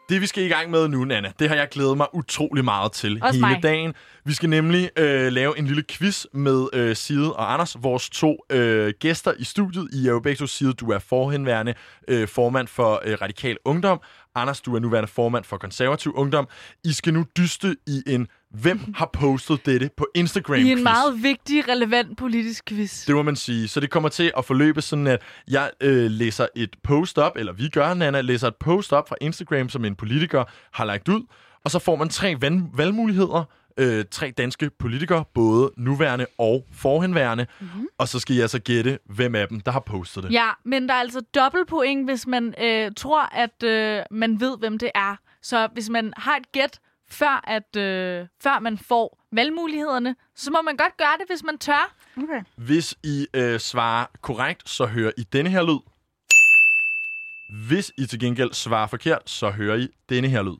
Det, vi skal i gang med nu, Nana, det har jeg glædet mig utrolig meget til Også hele mig. dagen. Vi skal nemlig øh, lave en lille quiz med øh, Side og Anders, vores to øh, gæster i studiet. I er jo begge to Side, du er forhenværende øh, formand for øh, Radikal Ungdom. Anders, du er nuværende formand for Konservativ Ungdom. I skal nu dyste i en Hvem har postet dette på Instagram I en quiz. meget vigtig, relevant politisk quiz. Det må man sige. Så det kommer til at forløbe sådan, at jeg øh, læser et post op, eller vi gør, Nana, læser et post op fra Instagram, som en politiker har lagt ud, og så får man tre valg- valgmuligheder. Øh, tre danske politikere, både nuværende og forhenværende. Mm-hmm. Og så skal jeg så gætte, hvem af dem, der har postet det. Ja, men der er altså dobbelt point, hvis man øh, tror, at øh, man ved, hvem det er. Så hvis man har et gæt, før, at, øh, før man får valgmulighederne, så må man godt gøre det, hvis man tør. Okay. Hvis I øh, svarer korrekt, så hører I denne her lyd. Hvis I til gengæld svarer forkert, så hører I denne her lyd.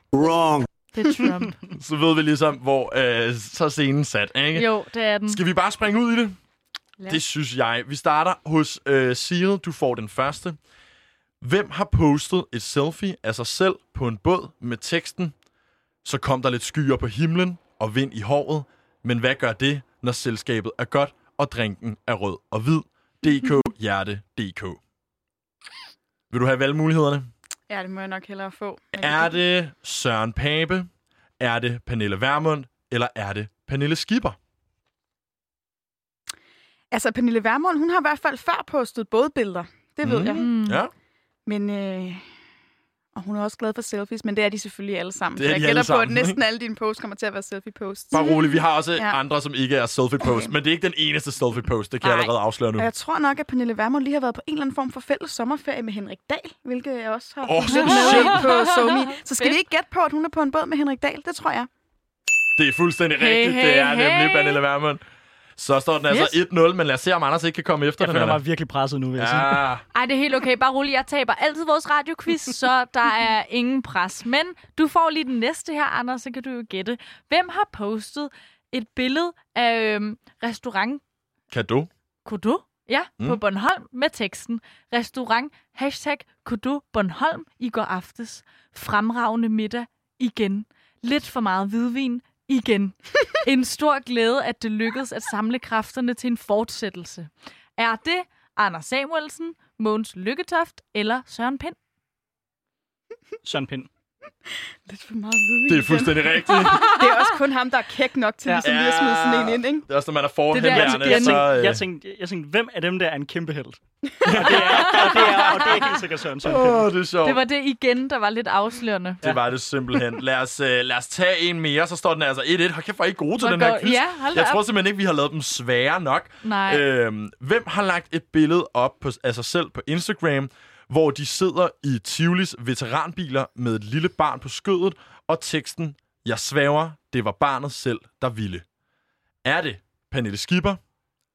Det er Trump. Så ved vi ligesom, hvor øh, så er scenen sat. Ikke? jo, det er den. Skal vi bare springe ud i det? Ja. Det synes jeg. Vi starter hos øh, Sire. Du får den første. Hvem har postet et selfie af sig selv på en båd med teksten Så kom der lidt skyer på himlen og vind i håret. Men hvad gør det, når selskabet er godt og drinken er rød og hvid? DK Hjerte DK. Vil du have valgmulighederne? Ja, det må jeg nok hellere få. Er det Søren Pape? Er det Pernille Vermund? Eller er det Pernille Skipper? Altså, Pernille Vermund, hun har i hvert fald før postet både billeder. Det ved Mm. jeg. Mm. Ja. Men, øh, og hun er også glad for selfies, men det er de selvfølgelig alle sammen. Det er Så jeg gætter på, at næsten alle dine posts kommer til at være selfie-posts. Bare rolig, vi har også Ja. andre, som ikke er selfie-post. Okay. Men det er ikke den eneste selfie-post. Det kan jeg Nej. allerede afsløre nu. Og jeg tror nok, at Pernille Vermund lige har været på en eller anden form for fælles sommerferie med Henrik Dahl, hvilket jeg også har så med på SoMe. Så skal vi ikke gætte på, at hun er på en båd med Henrik Dahl? Det tror jeg. Det er fuldstændig Hey, rigtigt. hey, det er nemlig hey. Pernille Vermund. Så står den altså Yes. 1-0, men lad os se, om Anders ikke kan komme efter Jeg den føler her. mig virkelig presset nu, vil jeg sige. Ej, det er helt okay. Bare rolig. Jeg taber altid vores radioquiz, så der er ingen pres. Men du får lige den næste her, Anders, så kan du jo gætte. Hvem har postet et billede af øhm, restaurant kado. Kudu? Ja, mm. På Bornholm med teksten. Restaurant hashtag Kudu Bornholm i går aftes. Fremragende middag igen. Lidt for meget hvidvin igen. en stor glæde, at det lykkedes at samle kræfterne til en fortsættelse. Er det Anders Samuelsen, Mogens Lykketoft eller Søren Pind? Søren Pind. Lidt for meget Det er igen. fuldstændig rigtigt. Det er også kun ham, der er kæk nok til Ja. ligesom lige at smide sådan en ind, ikke? Det er også, når man er Det der forhenværende, igen. så... Jeg Øh, tænkte, jeg tænkte, hvem af dem der er en kæmpe held? og, det er, og, det er, og det er ikke helt sikkert Søren. Åh, det er sjovt. Det var det igen, der var lidt afslørende. Det var det simpelthen. Lad os, øh, lad os tage en mere, så står den altså 1-1. Hold kæft, hvor er I gode til Hvor den her quiz. Ja, Jeg tror op. simpelthen ikke, vi har lavet dem svære nok. Nej. Øhm, hvem har lagt et billede op på, af sig selv på Instagram, hvor de sidder i Tivolis veteranbiler med et lille barn på skødet, og teksten, jeg svæver, det var barnet selv, der ville. Er det Pernille Skipper?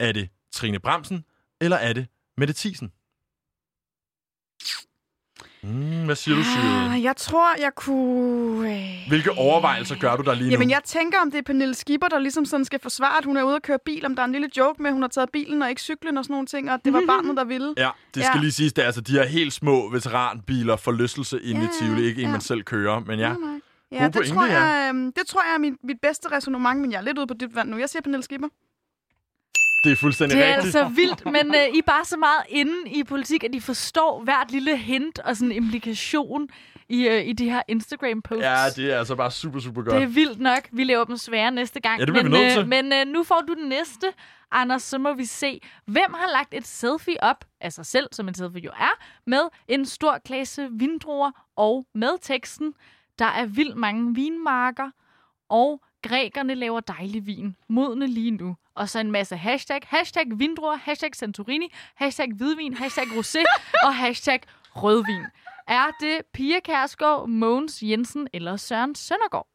Er det Trine Bremsen? Eller er det Mette Thiesen? Mm, hvad siger du, Syre? Ah, jeg tror, jeg kunne... Øh... Hvilke overvejelser gør du der lige Jamen, nu? jeg tænker, om det er Pernille Skipper, der ligesom sådan skal forsvare, at hun er ude at køre bil, om der er en lille joke med, at hun har taget bilen og ikke cyklen og sådan nogle ting, og det var barnet, der ville. Ja, det skal Ja. lige siges, det er altså de her helt små veteranbiler, forlystelse inde Ja, i Tivoli. Ikke en, ja. man selv kører, men ja. Nej, nej. Ja, det, pointe, tror ja. jeg, øhm, det tror jeg er mit, mit bedste resonemang, men jeg er lidt ude på dybt vand nu. Jeg siger Pernille Skipper. Det er fuldstændig Det er rigtigt. altså vildt, men øh, I er bare så meget inde i politik, at I forstår hvert lille hint og sådan implikation i, øh, i de her Instagram-posts. Ja, det er altså bare super, super godt. det er vildt nok. Vi laver dem svære næste gang. Ja, det men, vi. Øh, men øh, nu får du den næste, Anders, så må vi se, hvem har lagt et selfie op af sig selv, som en selfie jo er, med en stor klasse vindruer og med teksten, der er vildt mange vinmarker, og grækerne laver dejlig vin, modne lige nu. Og så en masse hashtag, hashtag vindruer, hashtag Santorini, hashtag hvidvin, hashtag rosé og hashtag rødvin. Er det Pia Kærsgaard, Mogens Jensen eller Søren Søndergaard?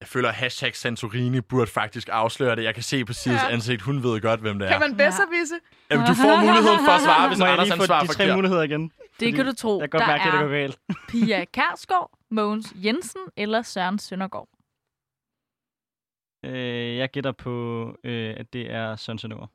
Jeg føler, at hashtag Santorini burde faktisk afsløre det. Jeg kan se på Sides Ja. ansigt, hun ved godt, hvem det er. Kan man bedre vise? Jamen, du får muligheden for at svare, hvis Må jeg Anders lige han få svarer de tre muligheder igen? Det kan du tro. Jeg kan godt der mærke, at det er går galt. Pia Kærsgaard, Mogens Jensen eller Søren Søndergaard. Øh, jeg gætter på, øh, at det er Søren Søndergaard.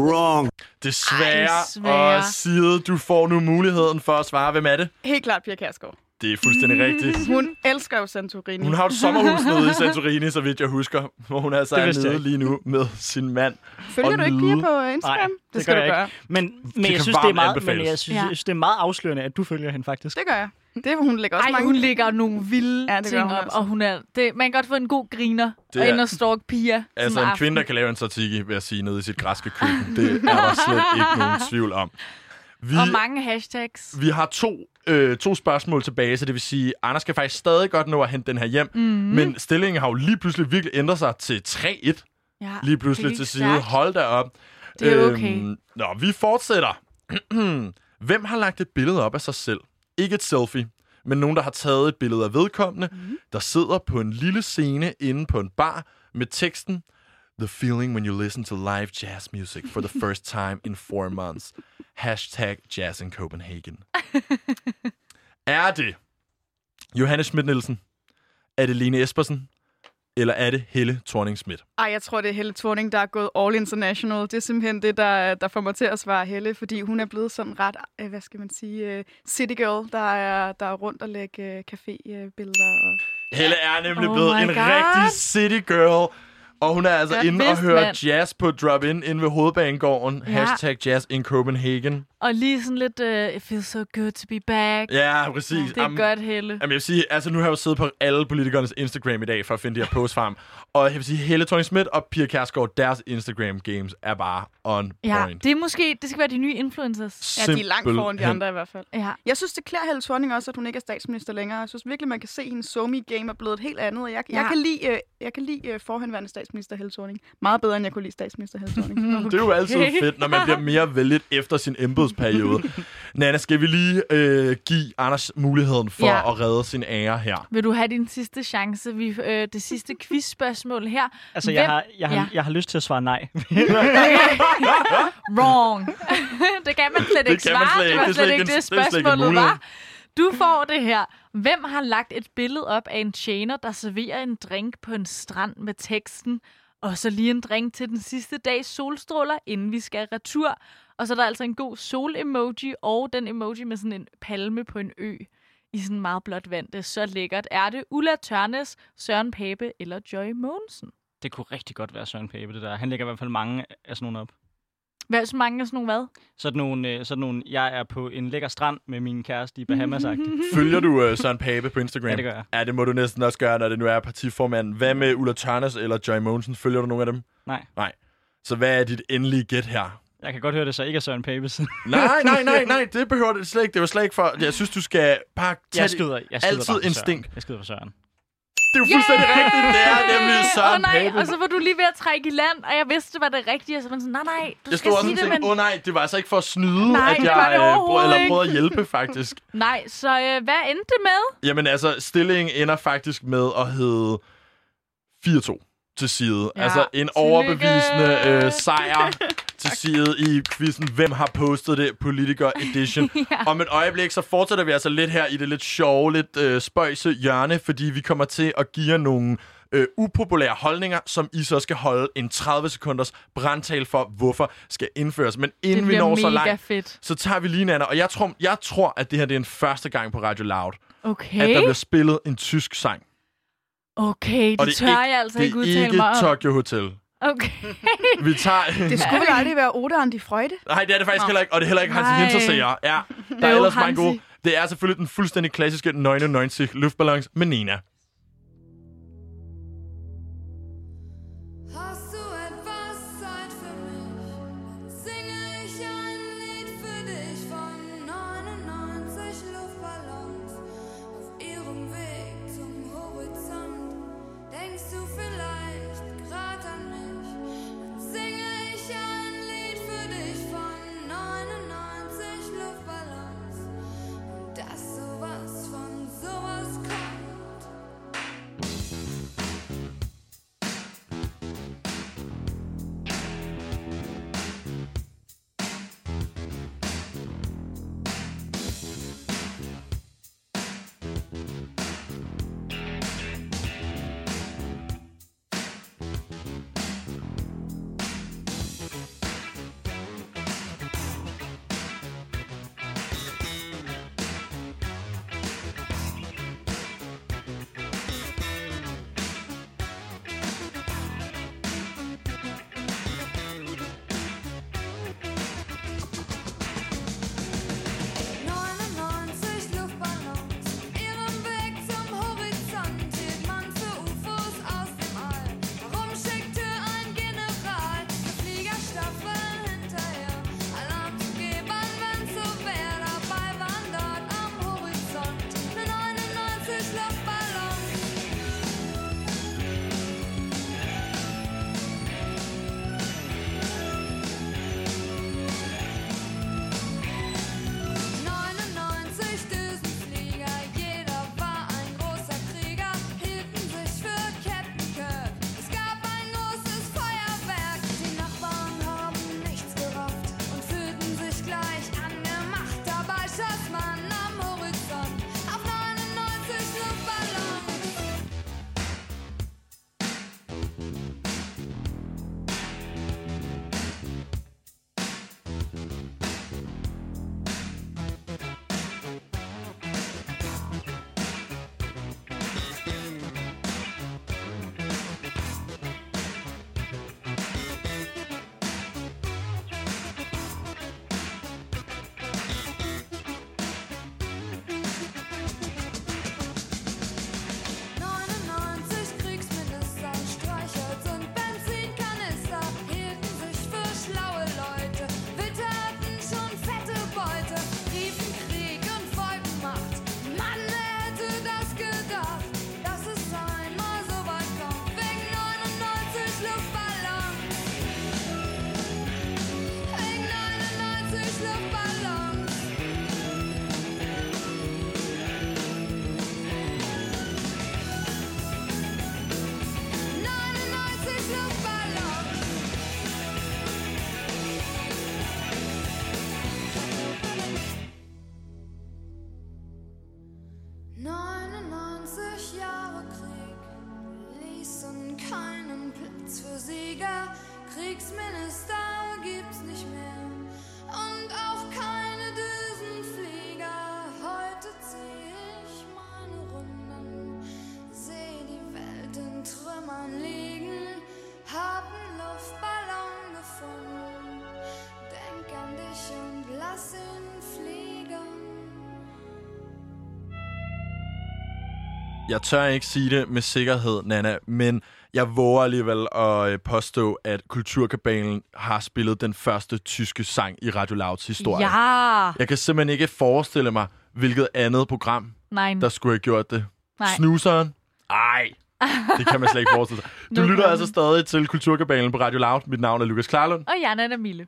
Wrong. Desværre. Ej, desværre. Og Side, du får nu muligheden for at svare. Hvem er det? Helt klart Pia Kærsgaard. Det er fuldstændig rigtigt. Hun elsker jo Santorini. Hun har et sommerhus nede i Santorini, så vidt jeg husker. Hvor hun altså Det er nede lige nu med sin mand. Følger du ikke. Pia på Instagram? Nej, det, det skal gør du jeg gøre. Men, men kan jeg synes, det er meget, men jeg synes, Ja. jeg synes, det er meget afslørende, at du følger hende faktisk. Det gør jeg. Det, hun lægger også Ej, mange... hun lægger nogle vilde Ja, det gør ting hun op, altså. og hun er, det, man kan godt få en god griner Det og er- ind og stalk Pia. Altså en aften. kvinde, der kan lave en tzatziki, vil jeg sige, nede i sit græske køkken. Det er der slet ikke nogen tvivl om. Vi, Og mange hashtags. vi har to, øh, to spørgsmål tilbage, så det vil sige, Anders kan faktisk stadig godt nå at hente den her hjem. Mm-hmm. Men stillingen har jo lige pludselig virkelig ændret sig til 3-1. ja, Lige pludselig det er til side. stærkt. Hold da op. Det er okay. nå, vi fortsætter. Hvem har lagt et billede op af sig selv? Ikke et selfie, men nogen, der har taget et billede af vedkommende, mm. der sidder på en lille scene inde på en bar med teksten The feeling when you listen to live jazz music for the first time in four months. Hashtag jazz in Copenhagen. er det Johannes Schmidt Nielsen? Er det Lene Espersen? Eller er det Helle thorning Schmidt? Ej, jeg tror, det er Helle Thorning, der er gået all international. Det er simpelthen det, der, der får mig til at svare Helle, fordi hun er blevet sådan ret, øh, hvad skal man sige, uh, city girl, der er, der er rundt og lægge uh, cafébilleder. Og... Helle er nemlig Oh blevet en God. rigtig city girl. Og hun er altså Godt inde og vidst, høre mand. jazz på drop-in inde ved hovedbanegården. Ja. Hashtag jazz in Copenhagen. Og lige sådan lidt, uh, it feels so good to be back. Ja, præcis. Det er Am- godt, Helle. Jamen, jeg vil sige, altså nu har jeg jo siddet på alle politikernes Instagram i dag for at finde de her posts frem. Og jeg vil sige, Helle thorning Schmidt og Pia Kærsgaard, deres Instagram games er bare on Ja, point. det er måske, det skal være de nye influencers. Ja, de er langt foran de andre i hvert fald. Ja. Jeg synes, det klæder Helle Thorning også, at hun ikke er statsminister længere. Jeg synes virkelig, man kan se, at hendes somi-game er blevet et helt andet. Og jeg, ja. Ja. jeg kan lide, øh, jeg kan lide øh, forhenværende statsminister Helle Thorning. Meget bedre, end jeg kunne lide statsminister Helle Thorning. Det er jo altid Okay. fedt, når man bliver mere vælget efter sin embedsperiode. Nana, skal vi lige øh, give Anders muligheden for Ja. at redde sin ære her? Vil du have din sidste chance? Vi, øh, det sidste quizspørgsmål her. Altså, jeg Hvem- har, jeg, har, Ja. jeg har lyst til at svare nej. Wrong. det kan man slet ikke kan man svare. slet det ikke. var Det er slet slet ikke ikke det en- det slet ikke en spørgsmålet mulighed. var. Du får det her. Hvem har lagt et billede op af en tjener, der serverer en drink på en strand med teksten, og så lige en drink til den sidste dags solstråler, inden vi skal retur. Og så er der altså en god sol-emoji, og den emoji med sådan en palme på en ø i sådan meget blåt vand. Det er så lækkert. Er det Ulla Tørnes, Søren Pape eller Joy Mogensen? Det kunne rigtig godt være Søren Pape, det der. Han lægger i hvert fald mange af sådan nogle op. Hvad så mange af sådan nogle hvad? Sådan nogle, øh, sådan nogle, jeg er på en lækker strand med min kæreste i Bahamas -agtigt. Følger du øh, Søren Pape på Instagram? Ja, det gør jeg. Ja, det må du næsten også gøre, når det nu er partiformand. Hvad med Ulla Tørnes eller Joy Mogensen? Følger du nogen af dem? Nej. Nej. Så hvad er dit endelige gæt her? Jeg kan godt høre, det så ikke er Søren Papes. Nej, nej, nej, nej, det behøver det slet ikke. Det var slet ikke for... Jeg synes, du skal bare tage jeg skyder, jeg skyder altid instinkt. Jeg skyder på Søren. Det er jo fuldstændig rigtigt. Det er nemlig Søren oh, nej, Pape. og så var du lige ved at trække i land, og jeg vidste, det var det rigtige. Og så var jeg sådan, nej, nej, du Jeg skal sige det, men... åh oh, nej, det var altså ikke for at snyde, Nej, at jeg øh, eller prøvede at hjælpe, faktisk. Nej, så øh, hvad endte det med? Jamen altså, stillingen ender faktisk med at hedde 4-2 til side. Ja, altså en overbevisende øh, sejr til side i quizzen Hvem har postet det? Politiker Edition. Ja. Om et øjeblik, så fortsætter vi altså lidt her i det lidt sjove, lidt øh, spøjse hjørne, fordi vi kommer til at give jer nogle øh, upopulære holdninger, som I så skal holde en 30 sekunders brandtal for, hvorfor skal indføres. Men inden vi når så langt, fedt. så tager vi lige en anden. Og jeg tror, jeg tror, at det her det er en første gang på Radio Loud, Okay, at der bliver spillet en tysk sang. Okay, Og det, det er tør ikke- jeg altså det ikke er udtale ikke mig om. Tokyo Hotel. Okay. Vi tager... Det skulle vel aldrig være Oda and de Freude? Nej, det er det faktisk Nå. heller ikke, og det er heller ikke Hansi. Hinterseer. Ja, der er Øv, ellers mange gode. Det er selvfølgelig den fuldstændig klassiske 99 luftballons med Nina. Jeg tør ikke sige det med sikkerhed, Nana, men jeg våger alligevel at øh, påstå, at Kulturkabalen har spillet den første tyske sang i Radio Louds historie. Ja! Jeg kan simpelthen ikke forestille mig, hvilket andet program, Nej. der skulle have gjort det. Nej. Snuseren? Ej, det kan man slet ikke forestille sig. Du lytter altså stadig til Kulturkabalen på Radio Loud. Mit navn er Lukas Klarlund. Og jeg er Nana Mille.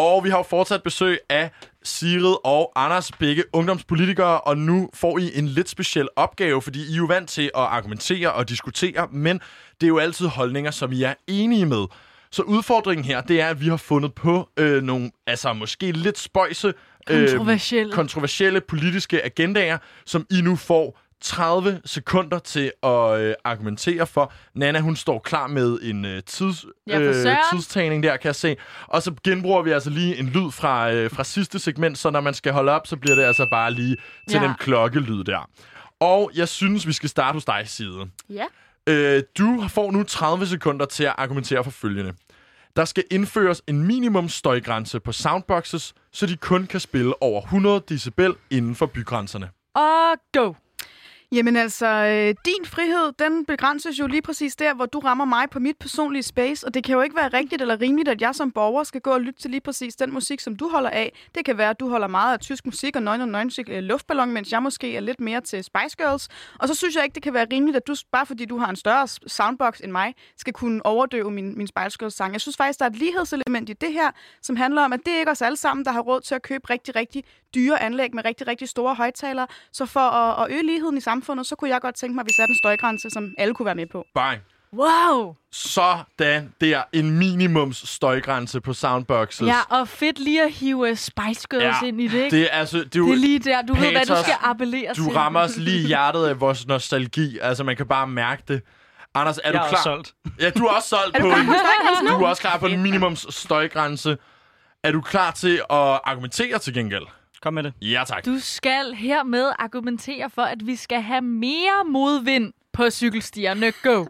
Og vi har jo fortsat besøg af Sigrid og Anders, begge ungdomspolitikere, og nu får I en lidt speciel opgave, fordi I er jo vant til at argumentere og diskutere, men det er jo altid holdninger, som I er enige med. Så udfordringen her, det er, at vi har fundet på øh, nogle, altså måske lidt spøjse, Kontroversielle. øh, kontroversielle politiske agendaer, som I nu får 30 sekunder til at øh, argumentere for. Nana, hun står klar med en øh, tids, Ja, søren. tidstagning der, kan jeg se. Og så genbruger vi altså lige en lyd fra, øh, fra sidste segment, så når man skal holde op, så bliver det altså bare lige til Ja. den klokkelyd der. Og jeg synes, vi skal starte hos dig, Side. Ja. Øh, du får nu 30 sekunder til at argumentere for følgende. Der skal indføres en minimum støjgrænse på soundboxes, så de kun kan spille over 100 decibel inden for bygrænserne. Og go! Jamen altså, øh, din frihed, den begrænses jo lige præcis der, hvor du rammer mig på mit personlige space, og det kan jo ikke være rigtigt eller rimeligt, at jeg som borger skal gå og lytte til lige præcis den musik, som du holder af. Det kan være, at du holder meget af tysk musik og 99 øh, luftballon, mens jeg måske er lidt mere til Spice Girls. Og så synes jeg ikke, det kan være rimeligt, at du, bare fordi du har en større soundbox end mig, skal kunne overdøve min, min Spice Girls sang. Jeg synes faktisk, der er et lighedselement i det her, som handler om, at det er ikke os alle sammen, der har råd til at købe rigtig, rigtig dyre anlæg med rigtig, rigtig store højtalere. Så for at, at øge ligheden i samfundet, så kunne jeg godt tænke mig, at vi satte en støjgrænse, som alle kunne være med på. Bang! Wow! Sådan der. En minimums støjgrænse på soundboxes. Ja, og fedt lige at hive Spice Girls Ja, ind i det, ikke? Det er, altså, det er, jo, det er lige der, du ved, hvad du Patos, skal appellere til. Du rammer os lige i hjertet af vores nostalgi. Altså, man kan bare mærke det. Anders, er Jeg du er klar? også solgt. Ja, du er også solgt Er på du klar en... nu? Du er også klar på en minimums støjgrænse. Er du klar til at argumentere til gengæld? Kom med det. Ja, tak. Du skal hermed argumentere for, at vi skal have mere modvind på cykelstierne. Go!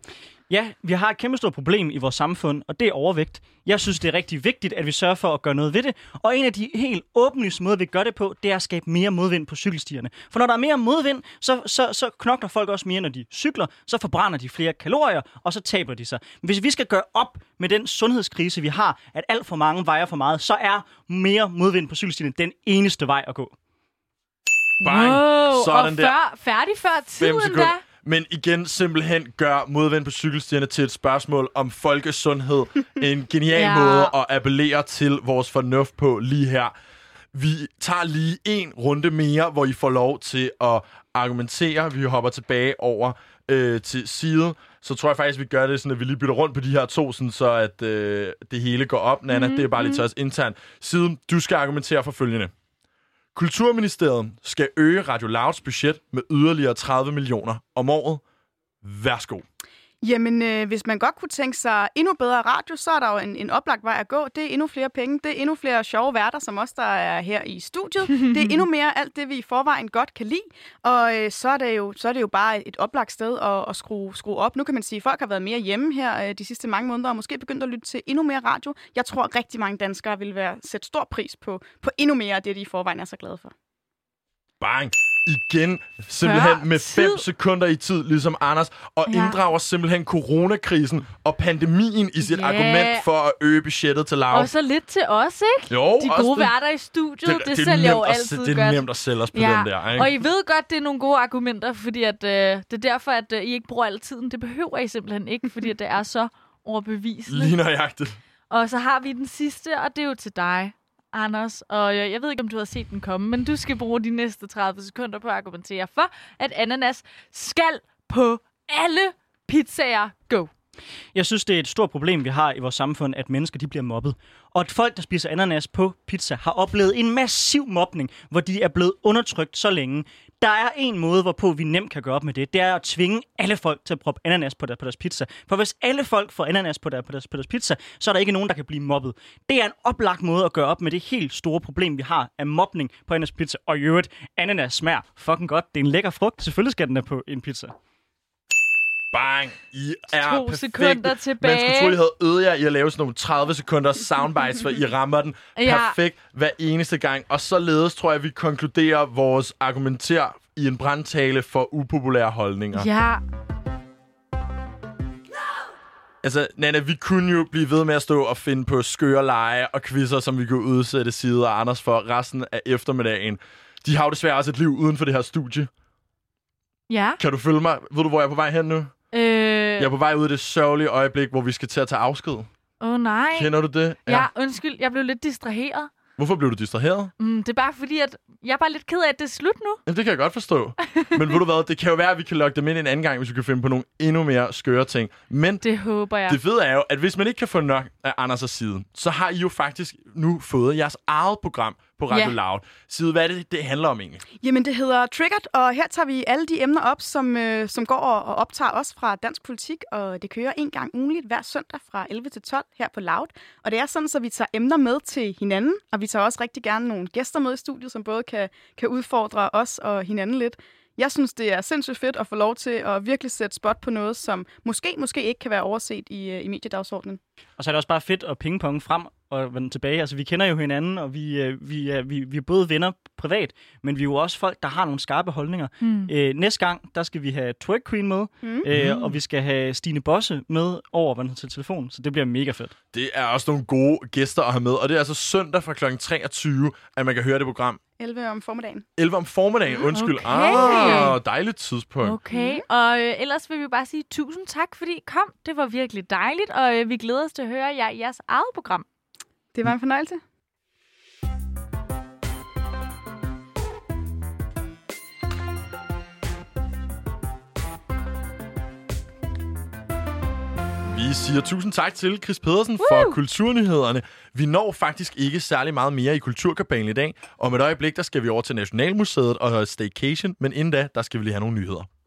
Ja, vi har et kæmpe stort problem i vores samfund, og det er overvægt. Jeg synes, det er rigtig vigtigt, at vi sørger for at gøre noget ved det. Og en af de helt åbenlyse måder, vi gør det på, det er at skabe mere modvind på cykelstierne. For når der er mere modvind, så, så, så knokler folk også mere, når de cykler. Så forbrænder de flere kalorier, og så taber de sig. Hvis vi skal gøre op med den sundhedskrise, vi har, at alt for mange vejer for meget, så er mere modvind på cykelstierne den eneste vej at gå. Bang. Wow, Sådan og der. før, færdig før tiden da. Men igen, simpelthen gør modvind på cykelstierne til et spørgsmål om folkesundhed. en genial Ja. måde at appellere til vores fornuft på lige her. Vi tager lige en runde mere, hvor I får lov til at argumentere. Vi hopper tilbage over øh, til side. Så tror jeg faktisk, vi gør det sådan, at vi lige bytter rundt på de her to, sådan, så at øh, det hele går op. Nana, mm-hmm. det er bare lige til os internt. Siden du skal argumentere for følgende. Kulturministeriet skal øge Radio Louds budget med yderligere 30 millioner om året. Værsgo. Jamen, øh, hvis man godt kunne tænke sig endnu bedre radio, så er der jo en, en oplagt vej at gå. Det er endnu flere penge, det er endnu flere sjove værter, som os, der er her i studiet. det er endnu mere alt det, vi i forvejen godt kan lide. Og øh, så, er det jo, så er det jo bare et oplagt sted at, at skrue, skrue op. Nu kan man sige, at folk har været mere hjemme her øh, de sidste mange måneder, og måske begyndt at lytte til endnu mere radio. Jeg tror, at rigtig mange danskere vil være, sætte stor pris på, på endnu mere af det, de i forvejen er så glade for. Bang. Igen, simpelthen Før med 5 tid. sekunder i tid, ligesom Anders, og Ja. inddrager simpelthen coronakrisen og pandemien i sit Ja. argument for at øge budgettet til Loud. Og så lidt til os, ikke? Jo, De gode det. værter i studiet, det, det, er sælger jo nemt at- altid Det er godt. nemt at sælge os på ja. den der, ikke? Og I ved godt, det er nogle gode argumenter, fordi at, øh, det er derfor, at øh, I ikke bruger al tiden. Det behøver I simpelthen ikke, fordi at det er så overbevisende. Lige nøjagtigt. Og så har vi den sidste, og det er jo til dig, Anders. Og øh, jeg ved ikke, om du har set den komme, men du skal bruge de næste 30 sekunder på at argumentere for, at ananas skal på alle pizzaer. Go. Jeg synes, det er et stort problem, vi har i vores samfund, at mennesker de bliver mobbet. Og at folk, der spiser ananas på pizza, har oplevet en massiv mobning, hvor de er blevet undertrykt så længe. Der er en måde, hvorpå vi nemt kan gøre op med det. Det er at tvinge alle folk til at proppe ananas på, der, på deres pizza. For hvis alle folk får ananas på, der, på, deres, på deres pizza, så er der ikke nogen, der kan blive mobbet. Det er en oplagt måde at gøre op med det helt store problem, vi har af mobning på ananas pizza. Og i øvrigt, ananas smager fucking godt. Det er en lækker frugt. Selvfølgelig skal den er på en pizza. Bang! I er To perfekte. sekunder tilbage. Man skulle tro, I havde øvet jer i at lave sådan nogle 30 sekunder soundbites, for I rammer den Ja. perfekt hver eneste gang. Og således tror jeg, vi konkluderer vores argumenter i en brandtale for upopulære holdninger. Ja, Altså, Nana, vi kunne jo blive ved med at stå og finde på skøre lege og quizzer, som vi kunne udsætte Side og Anders for resten af eftermiddagen. De har jo desværre også et liv uden for det her studie. ja. Kan du følge mig? Ved du, hvor jeg er på vej hen nu? Øh, Jeg er på vej ud af det sørgelige øjeblik, hvor vi skal til at tage afsked. Åh oh, nej. Kender du det? Ja, undskyld, jeg blev lidt distraheret. Hvorfor blev du distraheret? Mm, det er bare fordi, at jeg er bare lidt ked af, at det er slut nu. Jamen, det kan jeg godt forstå. Men ved du hvad, det kan jo være, at vi kan lokke dem ind en anden gang, hvis vi kan finde på nogle endnu mere skøre ting. Men Det håber jeg. det fede er jo, at hvis man ikke kan få nok af Anders' side, så har I jo faktisk nu fået jeres eget program på Radio Ja. Loud. Side, hvad er det, det handler om egentlig? Jamen, det hedder Triggered, og her tager vi alle de emner op, som, øh, som går og, og optager os fra dansk politik, og det kører en gang ugenligt hver søndag fra 11 til 12 her på Loud. Og det er sådan, så vi tager emner med til hinanden, og vi tager også rigtig gerne nogle gæster med i studiet, som både kan, kan udfordre os og hinanden lidt. Jeg synes, det er sindssygt fedt at få lov til at virkelig sætte spot på noget, som måske, måske ikke kan være overset i, øh, i mediedagsordenen. Og så er det også bare fedt at pingpong frem og vende tilbage. Altså, vi kender jo hinanden, og vi, øh, vi, er, vi, vi er både venner privat, men vi er jo også folk, der har nogle skarpe holdninger. Mm. Øh, næste gang, der skal vi have Twerk Queen med, Mm. øh, og vi skal have Stine Bosse med over hedder, til telefon, så det bliver mega fedt. Det er også nogle gode gæster at have med, og det er altså søndag fra kl. 23, at man kan høre det program. 11 om formiddagen. 11 om formiddagen, undskyld. Okay. Ah, dejligt tidspunkt. Okay, og øh, ellers vil vi bare sige tusind tak, fordi I kom. Det var virkelig dejligt, og øh, vi glæder os til at høre jer i jeres eget program. Det var en fornøjelse. Vi siger tusind tak til Chris Pedersen for kulturnyhederne. Vi når faktisk ikke særlig meget mere i Kulturkabalen i dag. Om et øjeblik, der skal vi over til Nationalmuseet og Staycation, men inden da, der skal vi lige have nogle nyheder.